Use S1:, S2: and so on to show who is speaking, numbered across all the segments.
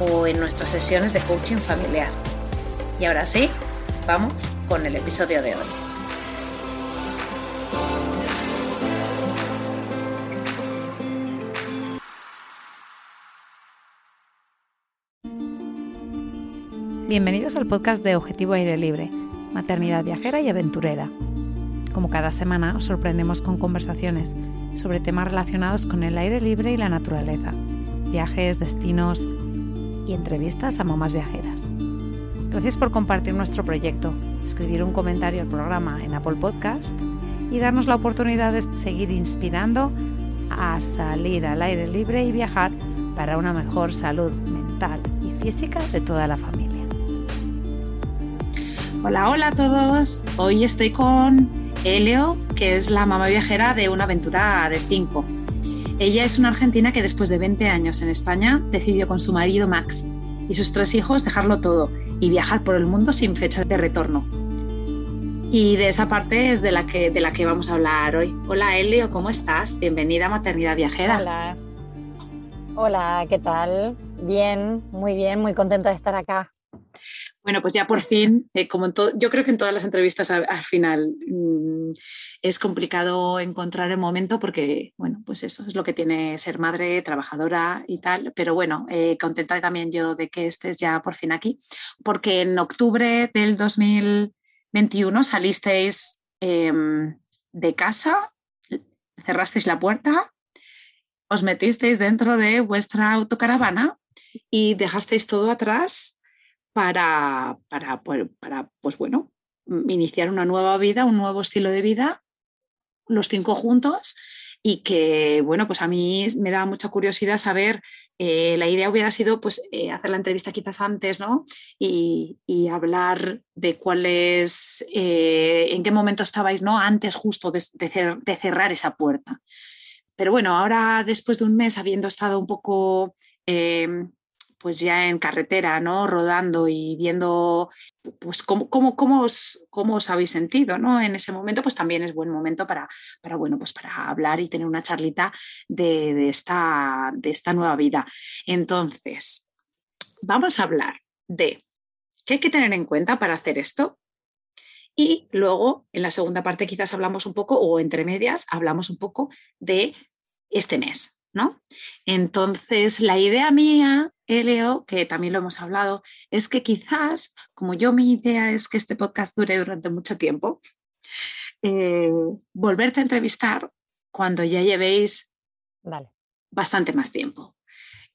S1: o en nuestras sesiones de coaching familiar. Y ahora sí, vamos con el episodio de hoy. Bienvenidos al podcast de Objetivo Aire Libre, Maternidad Viajera y Aventurera. Como cada semana os sorprendemos con conversaciones sobre temas relacionados con el aire libre y la naturaleza, viajes, destinos, y entrevistas a mamás viajeras. Gracias por compartir nuestro proyecto, escribir un comentario al programa en Apple Podcast y darnos la oportunidad de seguir inspirando a salir al aire libre y viajar para una mejor salud mental y física de toda la familia. Hola, hola a todos. Hoy estoy con Elio, que es la mamá viajera de una aventura de 5 ella es una argentina que después de 20 años en España decidió con su marido Max y sus tres hijos dejarlo todo y viajar por el mundo sin fecha de retorno. Y de esa parte es de la que, de la que vamos a hablar hoy. Hola Elio, ¿cómo estás? Bienvenida a Maternidad Viajera.
S2: Hola. Hola, ¿qué tal? Bien, muy bien, muy contenta de estar acá.
S1: Bueno, pues ya por fin, eh, como en yo creo que en todas las entrevistas al, final mm, es complicado encontrar el momento porque, bueno, pues eso es lo que tiene ser madre, trabajadora y tal, pero bueno, eh, contenta también yo de que estés ya por fin aquí, porque en octubre del 2021 salisteis em, de casa, cerrasteis la puerta, os metisteis dentro de vuestra autocaravana y dejasteis todo atrás para, para, para, pues bueno, iniciar una nueva vida, un nuevo estilo de vida, los cinco juntos y que, bueno, pues a mí me da mucha curiosidad saber, eh, la idea hubiera sido pues eh, hacer la entrevista quizás antes, ¿no? Y, hablar de cuál es, eh, en qué momento estabais, ¿no? Antes justo de, de, cerrar esa puerta. Pero bueno, ahora después de un mes habiendo estado un poco pues ya en carretera, ¿no? Rodando y viendo pues cómo, cómo, cómo, os, cómo os habéis sentido, ¿no? En ese momento, pues también es buen momento para, para bueno, pues para hablar y tener una charlita de, esta, de esta nueva vida. Entonces, vamos a hablar de qué hay que tener en cuenta para hacer esto. Y luego, en la segunda parte, quizás hablamos un poco, o entre medias, hablamos un poco de este mes, ¿no? Entonces, la idea mía, Eleo, que también lo hemos hablado, es que quizás, como yo mi idea es que este podcast dure durante mucho tiempo, eh, volverte a entrevistar cuando ya llevéis bastante más tiempo.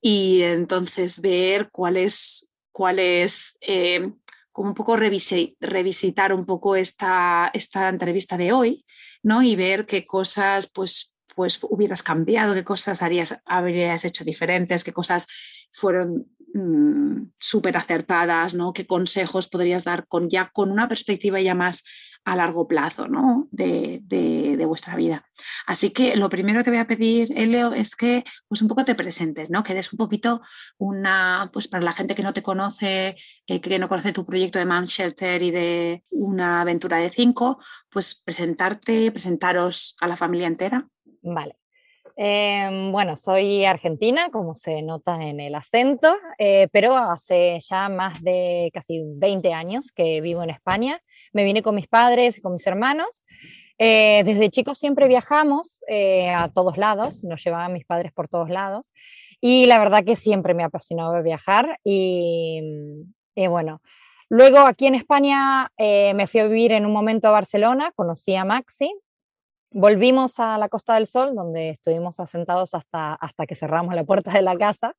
S1: Y entonces ver cuál es, cuál es eh, como un poco revisitar un poco esta, esta entrevista de hoy, ¿no? Y ver qué cosas, pues, pues hubieras cambiado, qué cosas harías, habrías hecho diferentes, qué cosas fueron mm, súper acertadas, ¿no? qué consejos podrías dar con, ya con una perspectiva ya más a largo plazo ¿no? de, vuestra vida. Así que lo primero que voy a pedir, Eleo, es que pues un poco te presentes, ¿no? que des un poquito una, pues para la gente que no te conoce, que no conoce tu proyecto de Mom Shelter y de una aventura de cinco, pues presentarte, presentaros a la familia entera.
S2: Vale. Em, bueno, soy argentina, como se nota en el acento, eh, pero hace ya más de casi 20 años que vivo en España. Me vine con mis padres y con mis hermanos. Eh, desde chicos siempre viajamos eh, a todos lados, nos llevaban mis padres por todos lados. Y la verdad que siempre me ha apasionado viajar y, bueno, luego aquí en España me fui a vivir en un momento a Barcelona, conocí a Maxi, volvimos a la Costa del Sol, donde estuvimos asentados hasta, hasta que cerramos la puerta de la casa.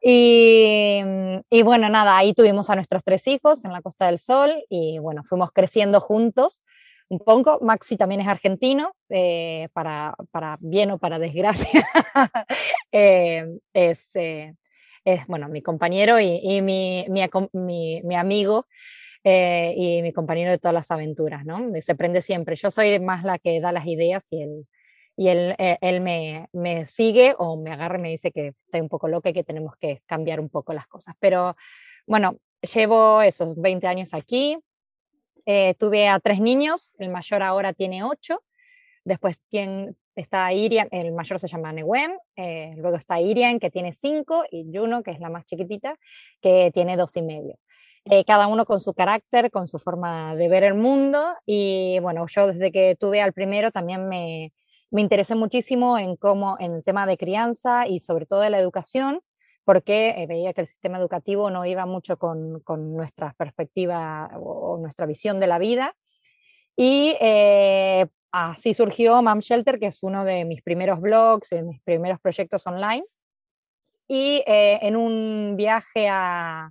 S2: Y, y, bueno, nada, ahí tuvimos a nuestros tres hijos en la Costa del Sol y bueno, fuimos creciendo juntos un poco. Maxi también es argentino, eh, para, para, bien o para desgracia. eh, es, eh, es, bueno, mi compañero y, y mi, mi, mi, mi, amigo eh, y mi compañero de todas las aventuras, ¿no? Se prende siempre. Yo soy más la que da las ideas y él, y él, eh, él me, me, sigue o me agarra y me dice que estoy un poco loca y que tenemos que cambiar un poco las cosas. Pero bueno, llevo esos 20 años aquí, eh, tuve a tres niños, el mayor ahora tiene ocho, después tiene, está Irian, el mayor se llama Newen, eh, luego está Irian que tiene cinco y Juno, que es la más chiquitita, que tiene dos y medio. Eh, cada uno con su carácter, con su forma de ver el mundo y bueno, yo desde que tuve al primero también me, me interesé muchísimo en cómo, en el tema de crianza y sobre todo de la educación porque eh, veía que el sistema educativo no iba mucho con, con nuestra perspectiva o, nuestra visión de la vida. Y eh, así surgió Mom Shelter, que es uno de mis primeros blogs, de mis primeros proyectos online. Y eh, en un viaje a,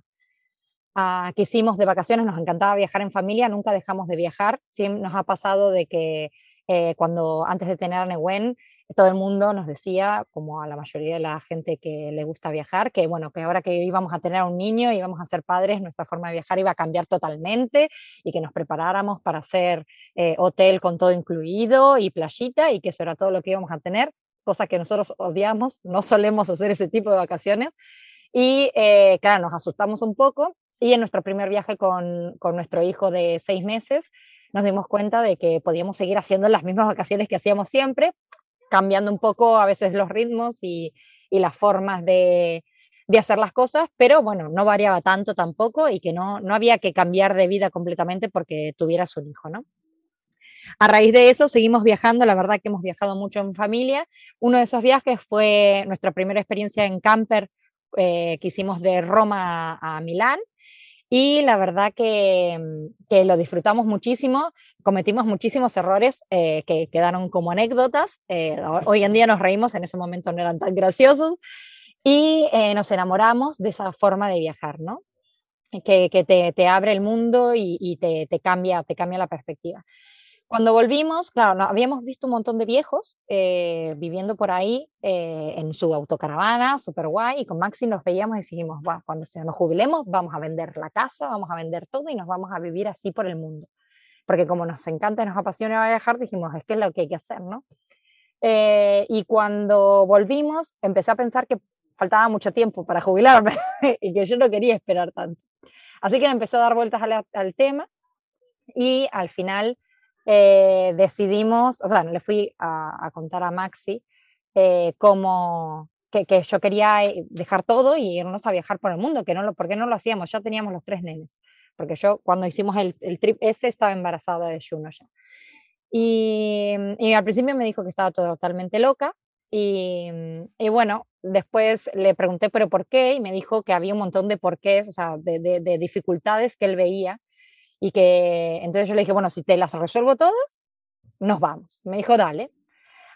S2: a, que hicimos de vacaciones, nos encantaba viajar en familia, nunca dejamos de viajar. Sí nos ha pasado de que eh, cuando antes de tener a Newen, todo el mundo nos decía, como a la mayoría de la gente que le gusta viajar, que bueno, que ahora que íbamos a tener a un niño, íbamos a ser padres, nuestra forma de viajar iba a cambiar totalmente y que nos preparáramos para hacer eh, hotel con todo incluido y playita y que eso era todo lo que íbamos a tener, cosa que nosotros odiamos, no solemos hacer ese tipo de vacaciones. Y eh, claro, nos asustamos un poco y en nuestro primer viaje con, con nuestro hijo de seis meses, nos dimos cuenta de que podíamos seguir haciendo las mismas vacaciones que hacíamos siempre, cambiando un poco a veces los ritmos y, y las formas de, de, hacer las cosas, pero bueno, no variaba tanto tampoco y que no, no había que cambiar de vida completamente porque tuvieras un hijo, ¿no? A raíz de eso seguimos viajando, la verdad que hemos viajado mucho en familia. Uno de esos viajes fue nuestra primera experiencia en camper eh, que hicimos de Roma a Milán y la verdad que, que, lo disfrutamos muchísimo, cometimos muchísimos errores eh, que quedaron como anécdotas, eh, hoy en día nos reímos, en ese momento no eran tan graciosos, y eh, nos enamoramos de esa forma de viajar, ¿no? Que, que te, te, abre el mundo y, y te, te, cambia, te cambia la perspectiva. Cuando volvimos, claro, no, habíamos visto un montón de viejos eh, viviendo por ahí eh, en su autocaravana, súper guay, y con Maxi nos veíamos y dijimos, cuando se nos jubilemos vamos a vender la casa, vamos a vender todo y nos vamos a vivir así por el mundo. Porque como nos encanta y nos apasiona viajar, dijimos, es que es lo que hay que hacer, ¿no? Eh, y cuando volvimos, empecé a pensar que faltaba mucho tiempo para jubilarme y que yo no quería esperar tanto. Así que empecé a dar vueltas al, al tema y al final eh, decidimos, o sea, le fui a, contar a Maxi eh, cómo, que, yo quería eh, dejar todo y irnos a viajar por el mundo, que no lo, ¿por qué no lo hacíamos? Ya teníamos los tres nenes, porque yo cuando hicimos el, trip ese estaba embarazada de Juno ya. Y, y, al principio me dijo que estaba totalmente loca y, bueno, después le pregunté, pero ¿por qué? Y me dijo que había un montón de porqués, o sea, de dificultades que él veía y que entonces yo le dije, bueno, si te las resuelvo todas, nos vamos. Me dijo, dale.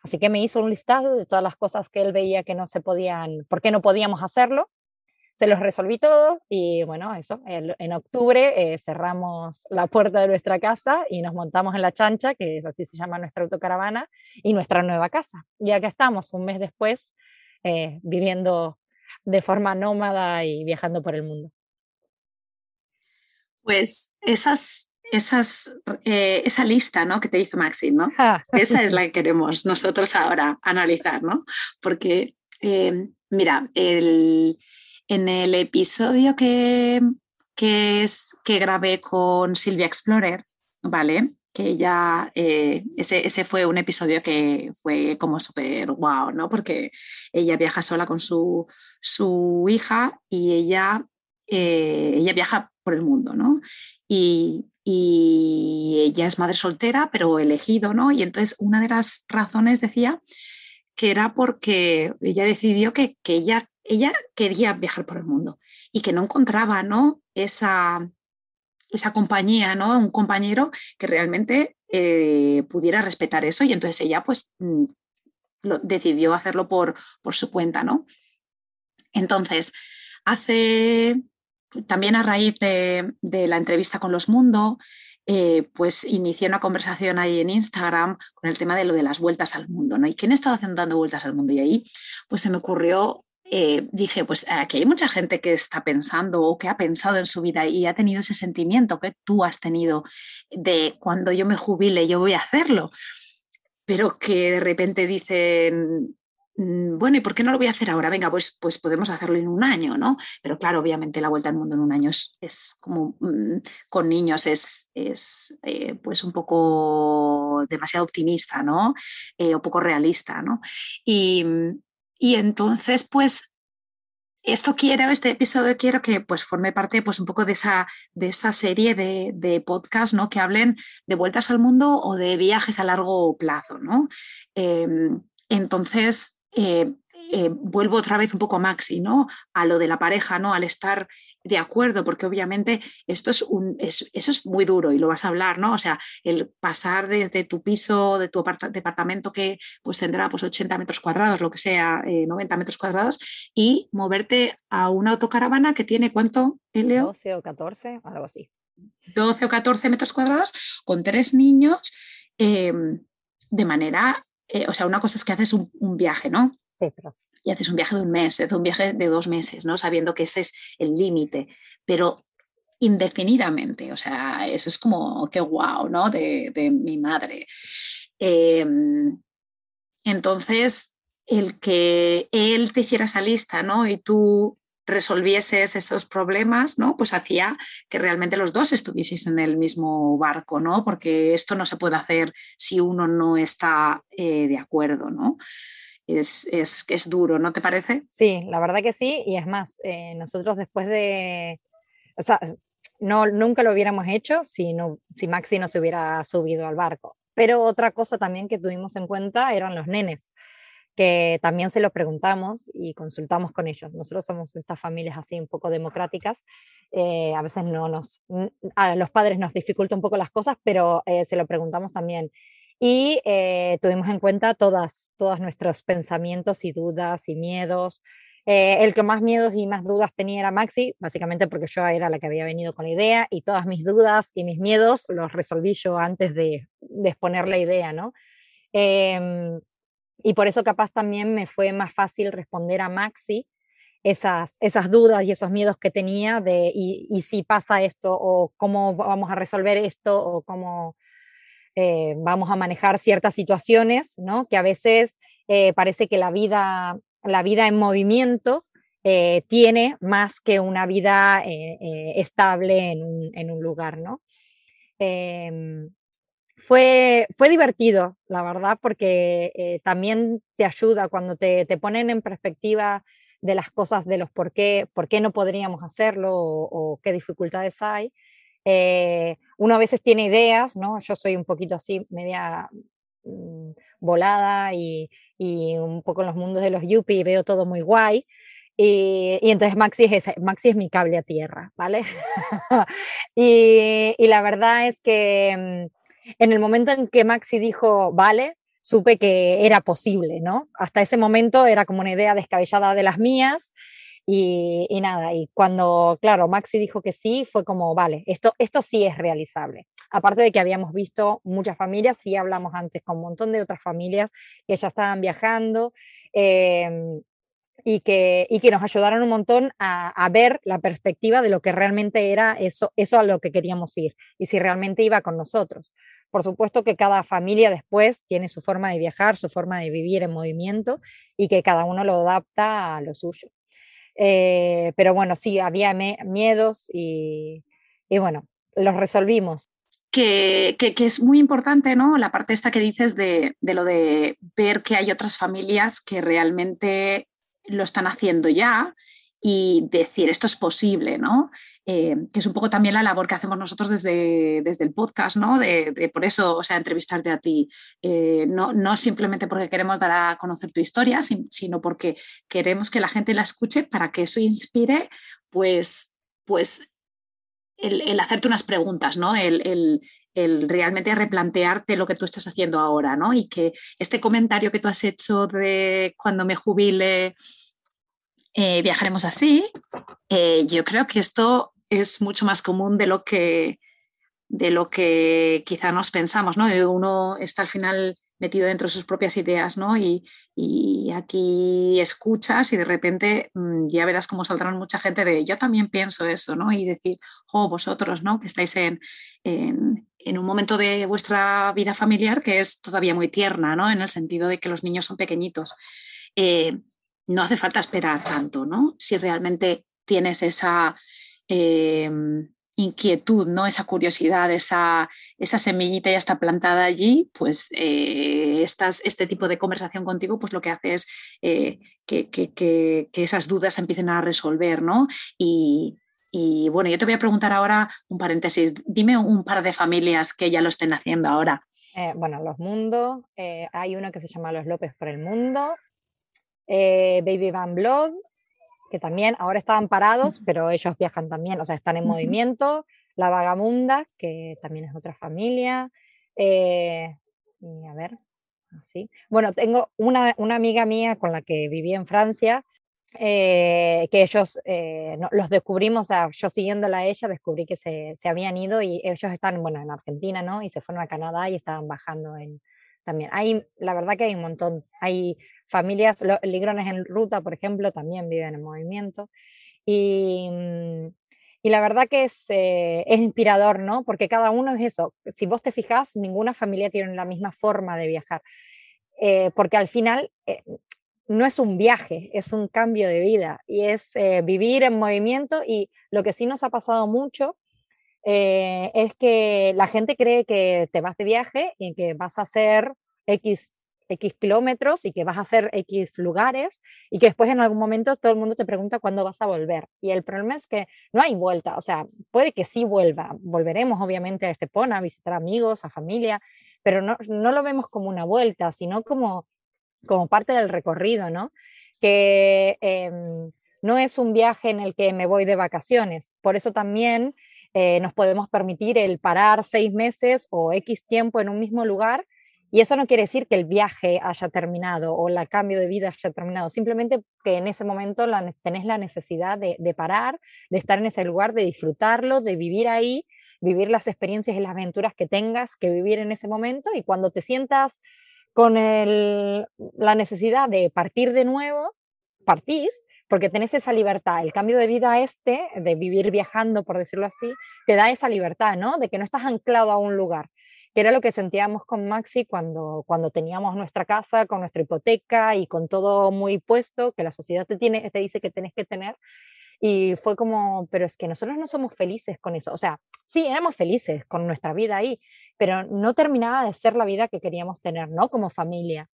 S2: Así que me hizo un listado de todas las cosas que él veía que no se podían, por qué no podíamos hacerlo. Se los resolví todos y bueno, eso, en octubre eh, cerramos la puerta de nuestra casa y nos montamos en la chancha, que es así se llama nuestra autocaravana, y nuestra nueva casa. Y acá estamos, un mes después, eh, viviendo de forma nómada y viajando por el mundo.
S1: Pues esas, esas, eh, esa lista ¿no? que te hizo Maxi, ¿no? Ah. esa es la que queremos nosotros ahora analizar, ¿no? Porque, eh, mira, el, en el episodio que, que, es, que grabé con Silvia Explorer, ¿vale? que ella, eh, ese, ese, fue un episodio que fue como súper wow, ¿no? Porque ella viaja sola con su, su hija y ella, eh, ella viaja por el mundo, ¿no? Y, ella es madre soltera, pero elegido, ¿no? Y entonces una de las razones decía que era porque ella decidió que, que ella ella quería viajar por el mundo y que no encontraba ¿no? Esa, esa compañía, ¿no? un compañero que realmente eh, pudiera respetar eso y entonces ella pues mm, decidió hacerlo por, por su cuenta. ¿no? Entonces, hace también a raíz de, la entrevista con Los Mundo, eh, pues inicié una conversación ahí en Instagram con el tema de lo de las vueltas al mundo, ¿no? ¿Y quién estaba haciendo dando vueltas al mundo? Y ahí pues se me ocurrió, eh, dije, pues aquí hay mucha gente que está pensando o que ha pensado en su vida y ha tenido ese sentimiento que tú has tenido de cuando yo me jubile yo voy a hacerlo, pero que de repente dicen, bueno, ¿y por qué no lo voy a hacer ahora? Venga, pues, pues podemos hacerlo en un año, ¿no? Pero claro, obviamente la vuelta al mundo en un año es, como mm, con niños es, es eh, pues un poco demasiado optimista, ¿no? Eh, o poco realista, ¿no? Y, entonces, pues esto quiero, este episodio quiero que pues forme parte pues un poco de esa, de esa serie de, de podcasts, ¿no? Que hablen de vueltas al mundo o de viajes a largo plazo, ¿no? Em, entonces, eh, eh, vuelvo otra vez un poco a Maxi, ¿no? A lo de la pareja, ¿no? Al estar de acuerdo, porque obviamente esto es un, eso es muy duro y lo vas a hablar, ¿no? O sea, el pasar desde tu piso, de tu departamento que pues tendrá pues 80 metros cuadrados, lo que sea, 90 eh, metros cuadrados, y moverte a una autocaravana que tiene cuánto,
S2: Leo? 12 o 14, algo así.
S1: 12 o 14 metros cuadrados con tres niños em, de manera eh, o sea, una cosa es que haces un, viaje, ¿no?
S2: Sí, pero...
S1: Y haces un viaje de un mes, haces un viaje de dos meses, ¿no? Sabiendo que ese es el límite, pero indefinidamente, o sea, eso es como que guau, ¿no? De, mi madre. Em, entonces, el que él te hiciera esa lista, ¿no? Y tú resolvieses esos problemas, ¿no? Pues hacía que realmente los dos estuvieseis en el mismo barco, ¿no? Porque esto no se puede hacer si uno no está eh, de acuerdo, ¿no? Es, es, es, duro, ¿no te parece?
S2: Sí, la verdad que sí, y es más, eh, nosotros después de, o sea, no, nunca lo hubiéramos hecho si, no, si Maxi no se hubiera subido al barco. Pero otra cosa también que tuvimos en cuenta eran los nenes que también se lo preguntamos y consultamos con ellos. Nosotros somos estas familias así un poco democráticas, eh, a veces no nos, a los padres nos dificulta un poco las cosas, pero eh, se lo preguntamos también. Y eh, tuvimos en cuenta todas, todos nuestros pensamientos y dudas y miedos. el que más miedos y más dudas tenía era Maxi, básicamente porque yo era la que había venido con la idea y todas mis dudas y mis miedos los resolví yo antes de, de exponer la idea, ¿no? Em, y por eso capaz también me fue más fácil responder a Maxi esas, esas dudas y esos miedos que tenía de y, si pasa esto o cómo vamos a resolver esto o cómo eh, vamos a manejar ciertas situaciones, ¿no? Que a veces eh, parece que la vida, la vida en movimiento eh, tiene más que una vida estable en un, en un, lugar, ¿no? Fue, fue divertido, la verdad, porque eh, también te ayuda cuando te, te, ponen en perspectiva de las cosas, de los por qué, por qué no podríamos hacerlo o, qué dificultades hay. Eh, uno a veces tiene ideas, ¿no? Yo soy un poquito así, media mm, volada y, y, un poco en los mundos de los yuppie y veo todo muy guay. Y, y, entonces Maxi es, Maxi es mi cable a tierra, ¿vale? y, y, la verdad es que mm, en el momento en que Maxi dijo, vale, supe que era posible, ¿no? Hasta ese momento era como una idea descabellada de las mías y, nada, y cuando, claro, Maxi dijo que sí, fue como, vale, esto, esto sí es realizable. Aparte de que habíamos visto muchas familias, sí hablamos antes con un montón de otras familias que ya estaban viajando. Em, y que, y que nos ayudaron un montón a, a, ver la perspectiva de lo que realmente era eso, eso a lo que queríamos ir y si realmente iba con nosotros. Por supuesto que cada familia después tiene su forma de viajar, su forma de vivir en movimiento y que cada uno lo adapta a lo suyo. Eh, pero bueno, sí, había miedos y, bueno, los resolvimos.
S1: Que, que, que, es muy importante, ¿no? La parte esta que dices de, de lo de ver que hay otras familias que realmente lo están haciendo ya y decir esto es posible, ¿no? Eh, que es un poco también la labor que hacemos nosotros desde, desde el podcast, ¿no? De, por eso, o sea, entrevistarte a ti, eh, no, no, simplemente porque queremos dar a conocer tu historia, sino porque queremos que la gente la escuche para que eso inspire, pues, pues el, hacerte unas preguntas, ¿no? El, el, realmente replantearte lo que tú estás haciendo ahora, ¿no? Y que este comentario que tú has hecho de cuando me jubile, eh, viajaremos así, eh, yo creo que esto es mucho más común de lo que, de lo que quizá nos pensamos, ¿no? Uno está al final metido dentro de sus propias ideas, ¿no? Y, aquí escuchas y de repente mm, ya verás cómo saldrán mucha gente de yo también pienso eso, ¿no? Y decir, oh, vosotros, ¿no? Que estáis en, en, un momento de vuestra vida familiar que es todavía muy tierna, ¿no? En el sentido de que los niños son pequeñitos. Eh, no hace falta esperar tanto, ¿no? Si realmente tienes esa em, inquietud, ¿no? Esa curiosidad, esa, esa, semillita ya está plantada allí, pues eh, este tipo de conversación contigo, pues lo que hace es eh, que, esas dudas empiecen a resolver, ¿no? Y, y, bueno, yo te voy a preguntar ahora un paréntesis. Dime un par de familias que ya lo estén haciendo ahora.
S2: Eh, bueno, Los Mundos, hay uno que se llama Los López por el Mundo, eh, Baby Van Blood, que también ahora estaban parados, pero ellos viajan también, o sea, están en movimiento. La Vagamunda, que también es otra familia. Eh, y a ver, así. Bueno, tengo una, una, amiga mía con la que viví en Francia, eh, que ellos los descubrimos, o sea, yo siguiéndola a ella, descubrí que se, se, habían ido y ellos están, bueno, en Argentina, ¿no? Y se fueron a Canadá y estaban bajando en, también. Hay, la verdad que hay un montón, hay familias, los ligrones en ruta, por ejemplo, también viven en movimiento. Y, mm, y la verdad que es, eh, es, inspirador, ¿no? Porque cada uno es eso. Si vos te fijas, ninguna familia tiene la misma forma de viajar. Eh, porque al final eh, no es un viaje, es un cambio de vida y es vivir en movimiento. Y lo que sí nos ha pasado mucho es que la gente cree que te vas de viaje y que vas a hacer X X kilómetros y que vas a hacer X lugares y que después en algún momento todo el mundo te pregunta cuándo vas a volver. Y el problema es que no hay vuelta, o sea, puede que sí vuelva, volveremos obviamente a Estepona, a visitar amigos, a familia, pero no, no lo vemos como una vuelta, sino como, como parte del recorrido, ¿no? Que em, no es un viaje en el que me voy de vacaciones, por eso también... Eh, nos podemos permitir el parar seis meses o X tiempo en un mismo lugar y eso no quiere decir que el viaje haya terminado o el cambio de vida haya terminado, simplemente que en ese momento la, tenés la necesidad de, parar, de estar en ese lugar, de disfrutarlo, de vivir ahí, vivir las experiencias y las aventuras que tengas que vivir en ese momento y cuando te sientas con la necesidad de partir de nuevo, partís, porque tenés esa libertad. El cambio de vida este, de vivir viajando, por decirlo así, te da esa libertad, ¿no? De que no estás anclado a un lugar, que era lo que sentíamos con Maxi cuando, cuando teníamos nuestra casa, con nuestra hipoteca y con todo muy puesto, que la sociedad te, tiene, te dice que tenés que tener. Y fue como, pero es que nosotros no somos felices con eso. O sea, sí, éramos felices con nuestra vida ahí, pero no terminaba de ser la vida que queríamos tener, ¿no? Como familia.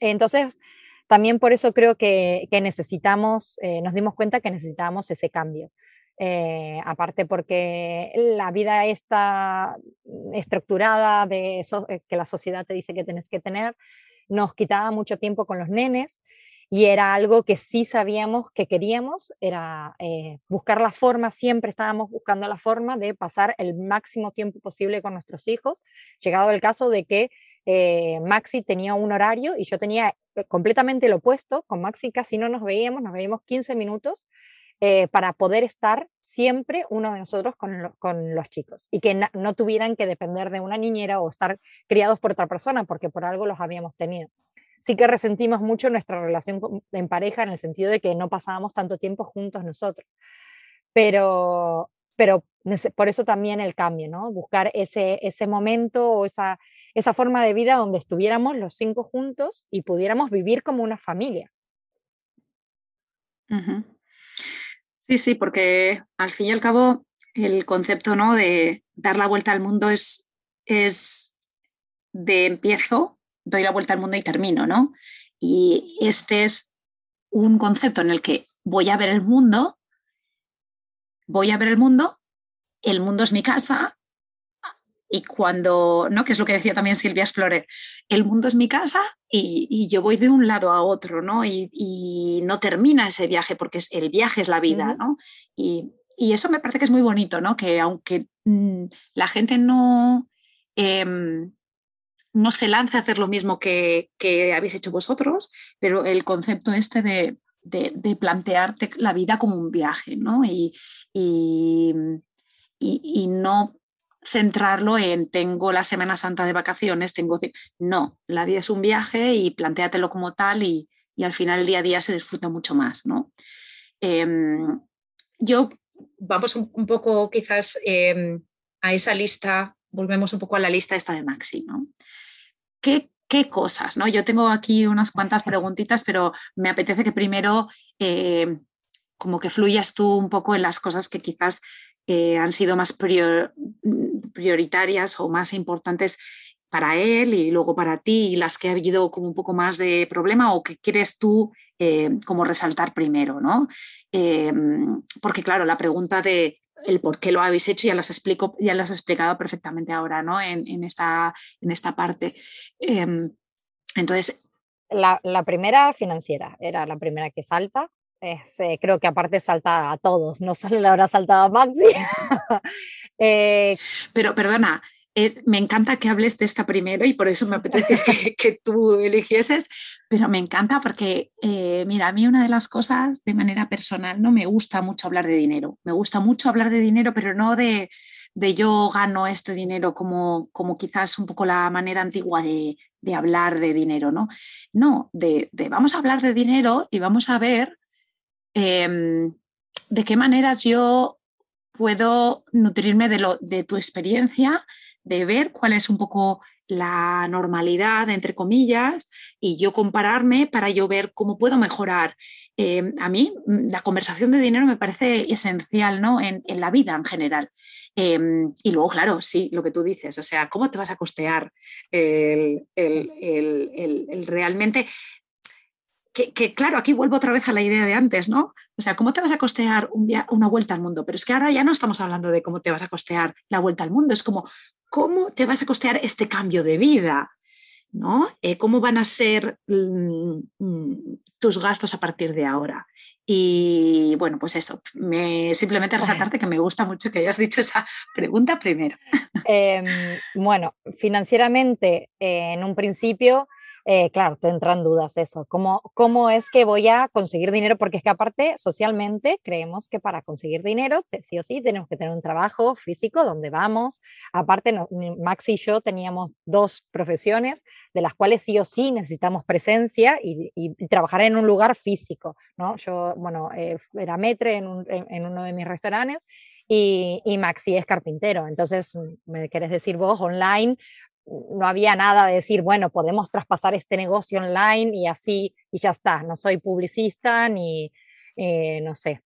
S2: Entonces, también por eso creo que, necesitamos, eh, nos dimos cuenta que necesitábamos ese cambio. Eh, aparte porque la vida está estructurada de eso eh, que la sociedad te dice que tienes que tener, nos quitaba mucho tiempo con los nenes y era algo que sí sabíamos que queríamos, era buscar la forma, siempre estábamos buscando la forma de pasar el máximo tiempo posible con nuestros hijos, llegado el caso de que Maxi tenía un horario y yo tenía completamente lo opuesto, con Maxi casi no nos veíamos, nos veíamos 15 minutos eh, para poder estar siempre uno de nosotros con, con los chicos y que no tuvieran que depender de una niñera o estar criados por otra persona, porque por algo los habíamos tenido. Sí que resentimos mucho nuestra relación en pareja en el sentido de que no pasábamos tanto tiempo juntos nosotros. Pero, pero por eso también el cambio, ¿no? Buscar ese, ese momento o esa, esa forma de vida donde estuviéramos los cinco juntos y pudiéramos vivir como una familia.
S1: Sí, sí, porque al fin y al cabo el concepto ¿no? de dar la vuelta al mundo es, es de empiezo, doy la vuelta al mundo y termino, ¿no? Y este es un concepto en el que voy a ver el mundo, voy a ver el mundo, el mundo es mi casa, y cuando, ¿no? Que es lo que decía también Silvia Explorer, el mundo es mi casa y, yo voy de un lado a otro, ¿no? Y, no termina ese viaje porque es, el viaje es la vida, ¿no? Y, eso me parece que es muy bonito, ¿no? Que aunque mm, la gente no, em, no se lance a hacer lo mismo que, habéis hecho vosotros, pero el concepto este de, de, plantearte la vida como un viaje, ¿no? Y, y, no centrarlo en tengo la Semana Santa de vacaciones, tengo... No, la vida es un viaje y planteatelo como tal y, al final el día a día se disfruta mucho más, ¿no? Em, yo, vamos un, poco quizás em, a esa lista, volvemos un poco a la lista esta de Maxi, ¿no? ¿Qué, qué cosas? ¿no? Yo tengo aquí unas cuantas preguntitas, pero me apetece que primero eh, como que fluyas tú un poco en las cosas que quizás eh, han sido más prioritarias o más importantes para él y luego para ti y las que ha habido como un poco más de problema o que quieres tú eh, como resaltar primero, ¿no? porque claro, la pregunta de el por qué lo habéis hecho ya las explico, ya las he explicado perfectamente ahora, ¿no? En, esta, en esta parte. Em, entonces.
S2: La, primera financiera era la primera que salta. Eh, creo que aparte salta a todos, no solo le habrá saltado a Maxi.
S1: Eh, Pero perdona, me encanta que hables de esta primero y por eso me apetece que, tú eligieses, pero me encanta porque, eh, mira, a mí una de las cosas de manera personal no me gusta mucho hablar de dinero. Me gusta mucho hablar de dinero, pero no de, yo gano este dinero como, como quizás un poco la manera antigua de, hablar de dinero, ¿no? No, de, vamos a hablar de dinero y vamos a ver em, de qué maneras yo puedo nutrirme de, lo, de tu experiencia de ver cuál es un poco la normalidad, entre comillas, y yo compararme para yo ver cómo puedo mejorar. Eh, a mí mm, la conversación de dinero me parece esencial ¿no? en, la vida en general. Em, y luego, claro, sí, lo que tú dices, o sea, ¿cómo te vas a costear el, el realmente que, claro, aquí vuelvo otra vez a la idea de antes, ¿no? O sea, ¿cómo te vas a costear una vuelta al mundo? Pero es que ahora ya no estamos hablando de cómo te vas a costear la vuelta al mundo, es como, ¿cómo te vas a costear este cambio de vida? ¿no? Eh, ¿Cómo van a ser mm, mm, tus gastos a partir de ahora? Y bueno, pues eso, me, simplemente resaltarte que me gusta mucho que hayas dicho esa pregunta primero.
S2: Em, bueno, financieramente, eh, en un principio, eh, claro, te entran dudas eso. ¿Cómo, ¿Cómo es que voy a conseguir dinero? Porque es que aparte, socialmente, creemos que para conseguir dinero, sí o sí, tenemos que tener un trabajo físico donde vamos. Aparte, Max y yo teníamos dos profesiones de las cuales sí o sí necesitamos presencia y, trabajar en un lugar físico, ¿no? Yo, bueno, eh, era metre en, en, uno de mis restaurantes y, y, Maxi es carpintero. Entonces, me querés decir vos, online, no había nada de decir, bueno, podemos traspasar este negocio online y así, y ya está, no soy publicista ni, eh, no sé.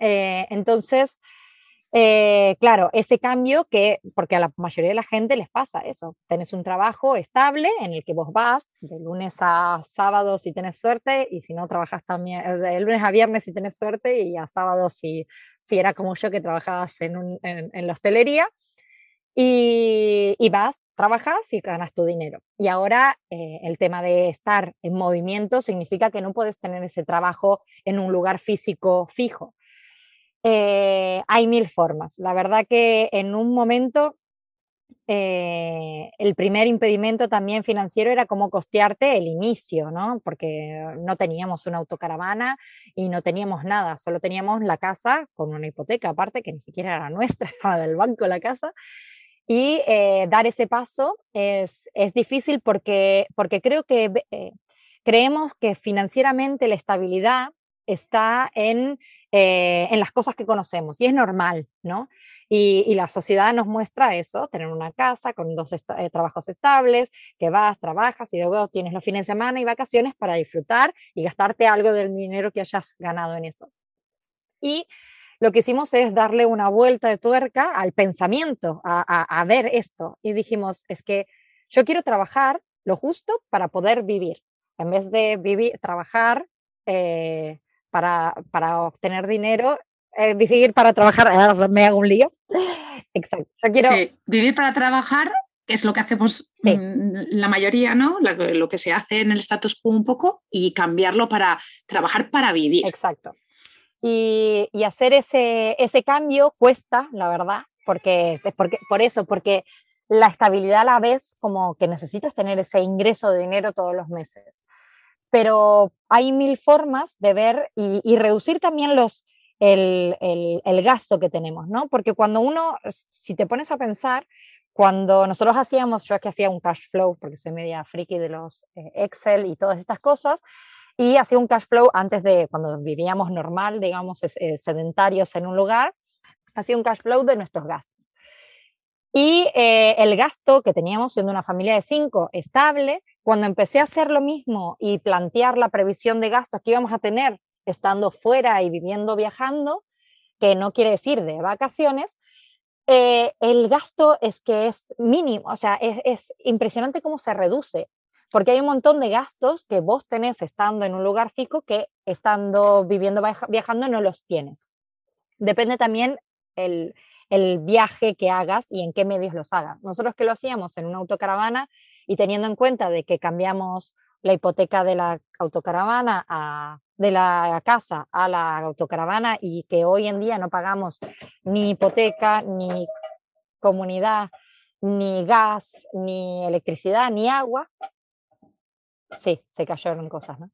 S2: Eh, entonces, eh, claro, ese cambio que, porque a la mayoría de la gente les pasa eso, tenés un trabajo estable en el que vos vas de lunes a sábado si tenés suerte y si no trabajas también, de lunes a viernes si tenés suerte y a sábado si, si era como yo que trabajabas en, en la hostelería y, vas, trabajas y ganas tu dinero. Y ahora eh, el tema de estar en movimiento significa que no puedes tener ese trabajo en un lugar físico fijo. Eh, hay mil formas. La verdad que en un momento eh, el primer impedimento también financiero era cómo costearte el inicio, ¿no? Porque no teníamos una autocaravana y no teníamos nada, solo teníamos la casa con una hipoteca aparte, que ni siquiera era nuestra, estaba del banco la casa, y eh, dar ese paso es, es, difícil porque, porque creo que eh, creemos que financieramente la estabilidad está en, eh, en, las cosas que conocemos y es normal, ¿no? Y, y, la sociedad nos muestra eso, tener una casa con dos trabajos estables, que vas, trabajas y luego tienes los fines de semana y vacaciones para disfrutar y gastarte algo del dinero que hayas ganado en eso. Y lo que hicimos es darle una vuelta de tuerca al pensamiento, a, ver esto. Y dijimos, es que yo quiero trabajar lo justo para poder vivir. En vez de vivir, trabajar eh, para, para obtener dinero, eh, vivir para trabajar, ah, me hago un lío.
S1: Exacto. quiero... vivir para trabajar es lo que hacemos mm, la mayoría, ¿no? Lo, que se hace en el status quo un poco y cambiarlo para trabajar para vivir.
S2: Exacto. Y, hacer ese, ese cambio cuesta, la verdad, porque, porque, por eso, porque la estabilidad a la vez como que necesitas tener ese ingreso de dinero todos los meses. Pero hay mil formas de ver y, y reducir también los, el, el, el, gasto que tenemos, ¿no? Porque cuando uno, si te pones a pensar, cuando nosotros hacíamos, yo que hacía un cash flow, porque soy media friki de los eh, Excel y todas estas cosas, y hacía un cash flow antes de cuando vivíamos normal, digamos, eh, sedentarios en un lugar, hacía un cash flow de nuestros gastos. Y eh, el gasto que teníamos siendo una familia de cinco estable, cuando empecé a hacer lo mismo y plantear la previsión de gastos que íbamos a tener estando fuera y viviendo viajando, que no quiere decir de vacaciones, eh, el gasto es que es mínimo, o sea, es, impresionante cómo se reduce, porque hay un montón de gastos que vos tenés estando en un lugar fijo que estando viviendo, viajando no los tienes. Depende también el, el viaje que hagas y en qué medios los hagas. Nosotros que lo hacíamos en una autocaravana y teniendo en cuenta de que cambiamos la hipoteca de la autocaravana a, de la casa a la autocaravana y que hoy en día no pagamos ni hipoteca, ni comunidad, ni gas, ni electricidad, ni agua. Sí, se cayeron cosas, ¿no?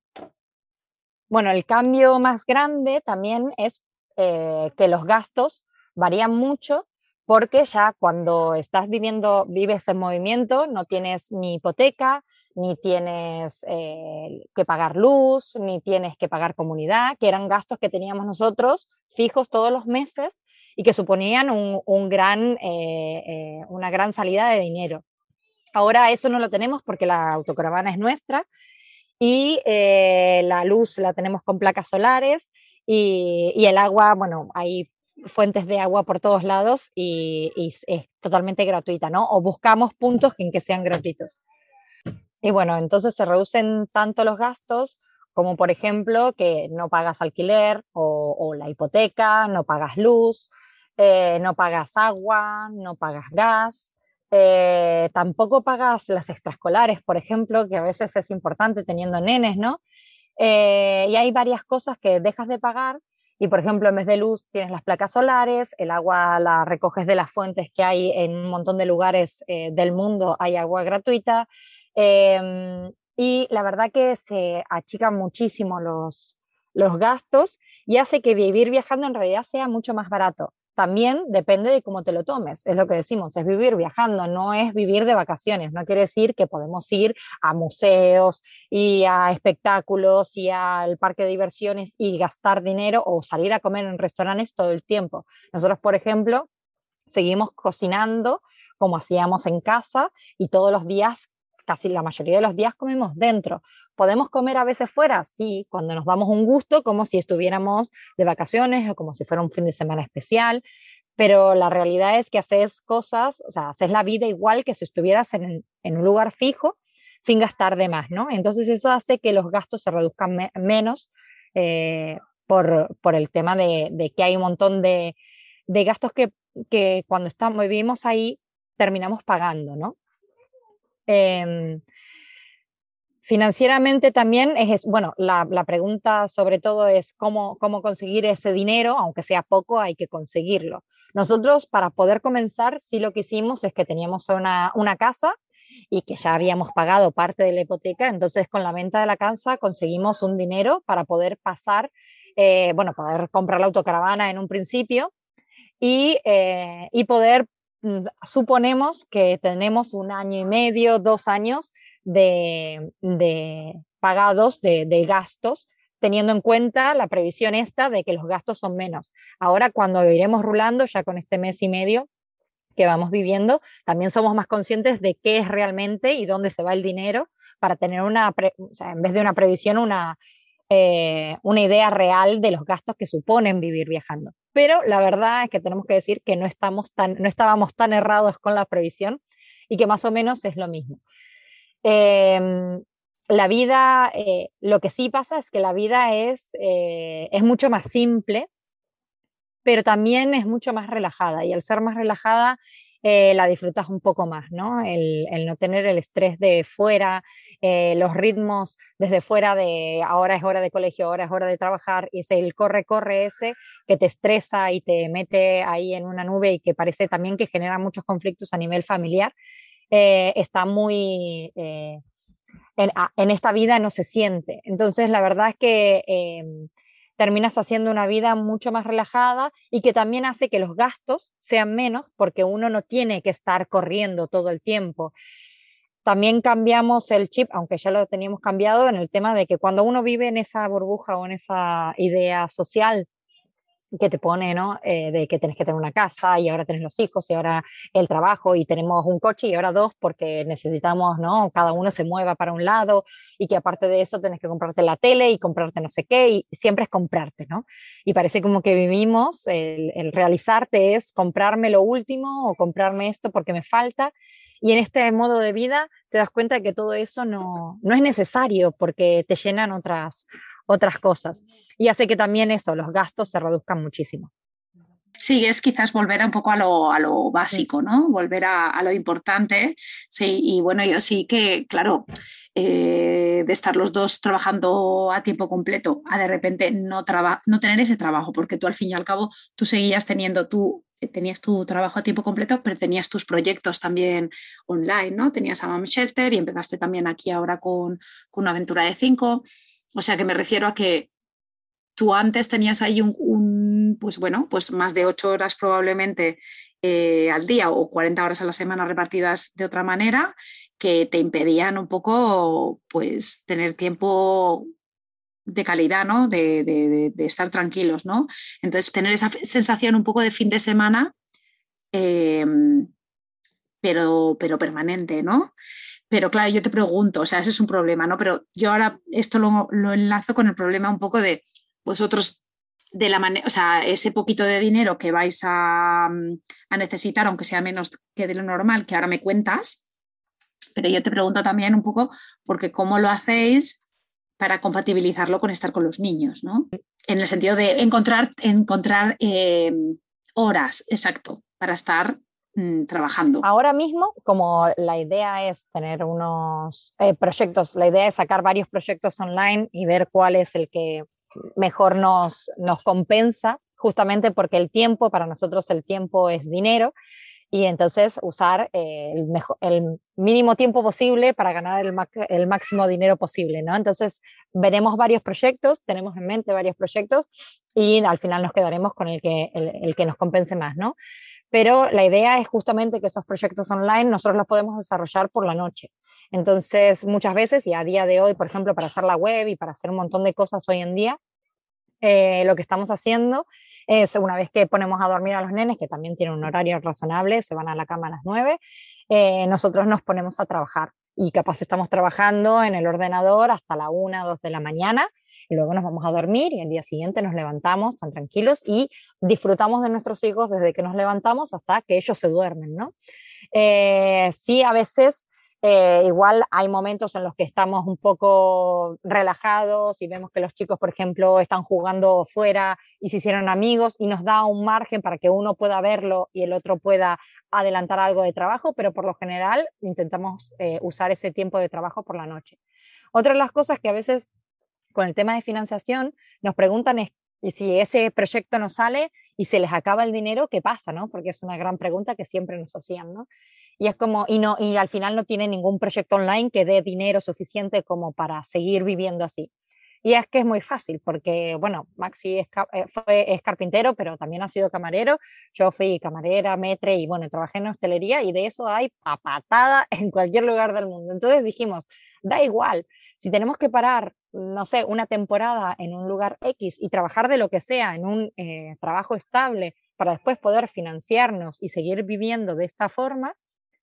S2: Bueno, el cambio más grande también es eh, que los gastos varían mucho porque ya cuando estás viviendo, vives en movimiento, no tienes ni hipoteca, ni tienes eh, que pagar luz, ni tienes que pagar comunidad, que eran gastos que teníamos nosotros fijos todos los meses y que suponían un, gran, eh, una gran salida de dinero. Ahora eso no lo tenemos porque la autocaravana es nuestra y la luz la tenemos con placas solares y, el agua, bueno, hay fuentes de agua por todos lados y, y es totalmente gratuita, ¿no? O buscamos puntos en que sean gratuitos. Y bueno, entonces se reducen tanto los gastos como por ejemplo que no pagas alquiler o, la hipoteca, no pagas luz, eh, no pagas agua, no pagas gas, eh, tampoco pagas las extraescolares, por ejemplo, que a veces es importante teniendo nenes, ¿no? Eh, y hay varias cosas que dejas de pagar y, por ejemplo, en vez de luz tienes las placas solares, el agua la recoges de las fuentes que hay en un montón de lugares del mundo, hay agua gratuita. Em, y la verdad que se achican muchísimo los, los gastos y hace que vivir viajando en realidad sea mucho más barato. También depende de cómo te lo tomes, es lo que decimos, es vivir viajando, no es vivir de vacaciones, no quiere decir que podemos ir a museos y a espectáculos y al parque de diversiones y gastar dinero o salir a comer en restaurantes todo el tiempo. Nosotros, por ejemplo, seguimos cocinando como hacíamos en casa y todos los días casi la mayoría de los días comemos dentro. ¿Podemos comer a veces fuera? Sí, cuando nos damos un gusto, como si estuviéramos de vacaciones o como si fuera un fin de semana especial, pero la realidad es que haces cosas, o sea, haces la vida igual que si estuvieras en, un lugar fijo sin gastar de más, ¿no? Entonces eso hace que los gastos se reduzcan menos eh, por, por, el tema de, de, que hay un montón de, de gastos que, que cuando estamos, vivimos ahí terminamos pagando, ¿no? Em, financieramente también es, bueno, la, pregunta sobre todo es cómo, cómo conseguir ese dinero, aunque sea poco, hay que conseguirlo. Nosotros para poder comenzar, sí lo que hicimos es que teníamos una, una casa y que ya habíamos pagado parte de la hipoteca, entonces con la venta de la casa conseguimos un dinero para poder pasar, eh, bueno, poder comprar la autocaravana en un principio y, eh, y poder suponemos que tenemos un año y medio, dos años de, pagados de, gastos, teniendo en cuenta la previsión esta de que los gastos son menos. Ahora, cuando iremos rulando, ya con este mes y medio que vamos viviendo, también somos más conscientes de qué es realmente y dónde se va el dinero para tener una, en vez de una previsión, una, eh, una idea real de los gastos que suponen vivir viajando pero la verdad es que tenemos que decir que no, estamos tan, no estábamos tan errados con la previsión y que más o menos es lo mismo. Em, la vida, eh, lo que sí pasa es que la vida es, eh, es mucho más simple, pero también es mucho más relajada y al ser más relajada eh, la disfrutas un poco más, ¿no? El, no tener el estrés de fuera, los ritmos desde fuera de ahora es hora de colegio, ahora es hora de trabajar, y es el corre-corre ese que te estresa y te mete ahí en una nube y que parece también que genera muchos conflictos a nivel familiar, está muy en, esta vida no se siente. Entonces, la verdad es que em, terminas haciendo una vida mucho más relajada y que también hace que los gastos sean menos porque uno no tiene que estar corriendo todo el tiempo. También cambiamos el chip, aunque ya lo teníamos cambiado, en el tema de que cuando uno vive en esa burbuja o en esa idea social que te pone, ¿no? Eh, de que tienes que tener una casa y ahora tienes los hijos y ahora el trabajo y tenemos un coche y ahora dos porque necesitamos, ¿no? Cada uno se mueva para un lado y que aparte de eso tienes que comprarte la tele y comprarte no sé qué y siempre es comprarte, ¿no? Y parece como que vivimos, el, el realizarte es comprarme lo último o comprarme esto porque me falta y en este modo de vida te das cuenta de que todo eso no, no es necesario porque te llenan otras, otras cosas. Y hace que también eso, los gastos se reduzcan muchísimo.
S1: Sí, es quizás volver un poco a lo, a lo básico, ¿no? Volver a, lo importante. Sí, y bueno, yo sí que, claro, eh, de estar los dos trabajando a tiempo completo, a de repente no, no tener ese trabajo, porque tú al fin y al cabo, tú seguías teniendo tú tenías tu trabajo a tiempo completo, pero tenías tus proyectos también online, ¿no? Tenías a Mom Shelter y empezaste también aquí ahora con, con una aventura de cinco. O sea que me refiero a que tú antes tenías ahí un, pues bueno, pues más de ocho horas probablemente eh, al día o 40 horas a la semana repartidas de otra manera que te impedían un poco pues tener tiempo de calidad, ¿no? De, estar tranquilos, ¿no? Entonces, tener esa sensación un poco de fin de semana, em, pero, pero permanente, ¿no? Pero claro, yo te pregunto, o sea, ese es un problema, ¿no? Pero yo ahora esto lo, enlazo con el problema un poco de vosotros, de la manera, o sea, ese poquito de dinero que vais a, a, necesitar, aunque sea menos que de lo normal, que ahora me cuentas, pero yo te pregunto también un poco, porque cómo lo hacéis para compatibilizarlo con estar con los niños, ¿no? En el sentido de encontrar, encontrar eh, horas, exacto, para estar Mm, trabajando?
S2: Ahora mismo, como la idea es tener unos eh, proyectos, la idea es sacar varios proyectos online y ver cuál es el que mejor nos, nos compensa, justamente porque el tiempo, para nosotros el tiempo es dinero, y entonces usar eh, el, mínimo tiempo posible para ganar el, máximo dinero posible, ¿no? Entonces veremos varios proyectos, tenemos en mente varios proyectos y al final nos quedaremos con el que, el que nos compense más, ¿no? Pero la idea es justamente que esos proyectos online nosotros los podemos desarrollar por la noche. Entonces, muchas veces, y a día de hoy, por ejemplo, para hacer la web y para hacer un montón de cosas hoy en día, eh, lo que estamos haciendo es, una vez que ponemos a dormir a los nenes, que también tienen un horario razonable, se van a la cama a las 9, eh, nosotros nos ponemos a trabajar. Y capaz estamos trabajando en el ordenador hasta la 1 o 2 de la mañana luego nos vamos a dormir y el día siguiente nos levantamos tan tranquilos y disfrutamos de nuestros hijos desde que nos levantamos hasta que ellos se duermen, ¿no? Eh, sí, a veces eh, igual hay momentos en los que estamos un poco relajados y vemos que los chicos, por ejemplo, están jugando fuera y se hicieron amigos y nos da un margen para que uno pueda verlo y el otro pueda adelantar algo de trabajo, pero por lo general intentamos eh, usar ese tiempo de trabajo por la noche. Otra de las cosas que a veces con el tema de financiación, nos preguntan y si ese proyecto no sale y se les acaba el dinero, ¿qué pasa? ¿no? Porque es una gran pregunta que siempre nos hacían. ¿no? Y es como, y, no, y al final no tiene ningún proyecto online que dé dinero suficiente como para seguir viviendo así. Y es que es muy fácil, porque, bueno, Maxi es, eh, fue, es carpintero, pero también ha sido camarero. Yo fui camarera, metre y, bueno, trabajé en hostelería y de eso hay a patada en cualquier lugar del mundo. Entonces dijimos, da igual, si tenemos que parar, no sé, una temporada en un lugar X y trabajar de lo que sea, en un eh, trabajo estable, para después poder financiarnos y seguir viviendo de esta forma,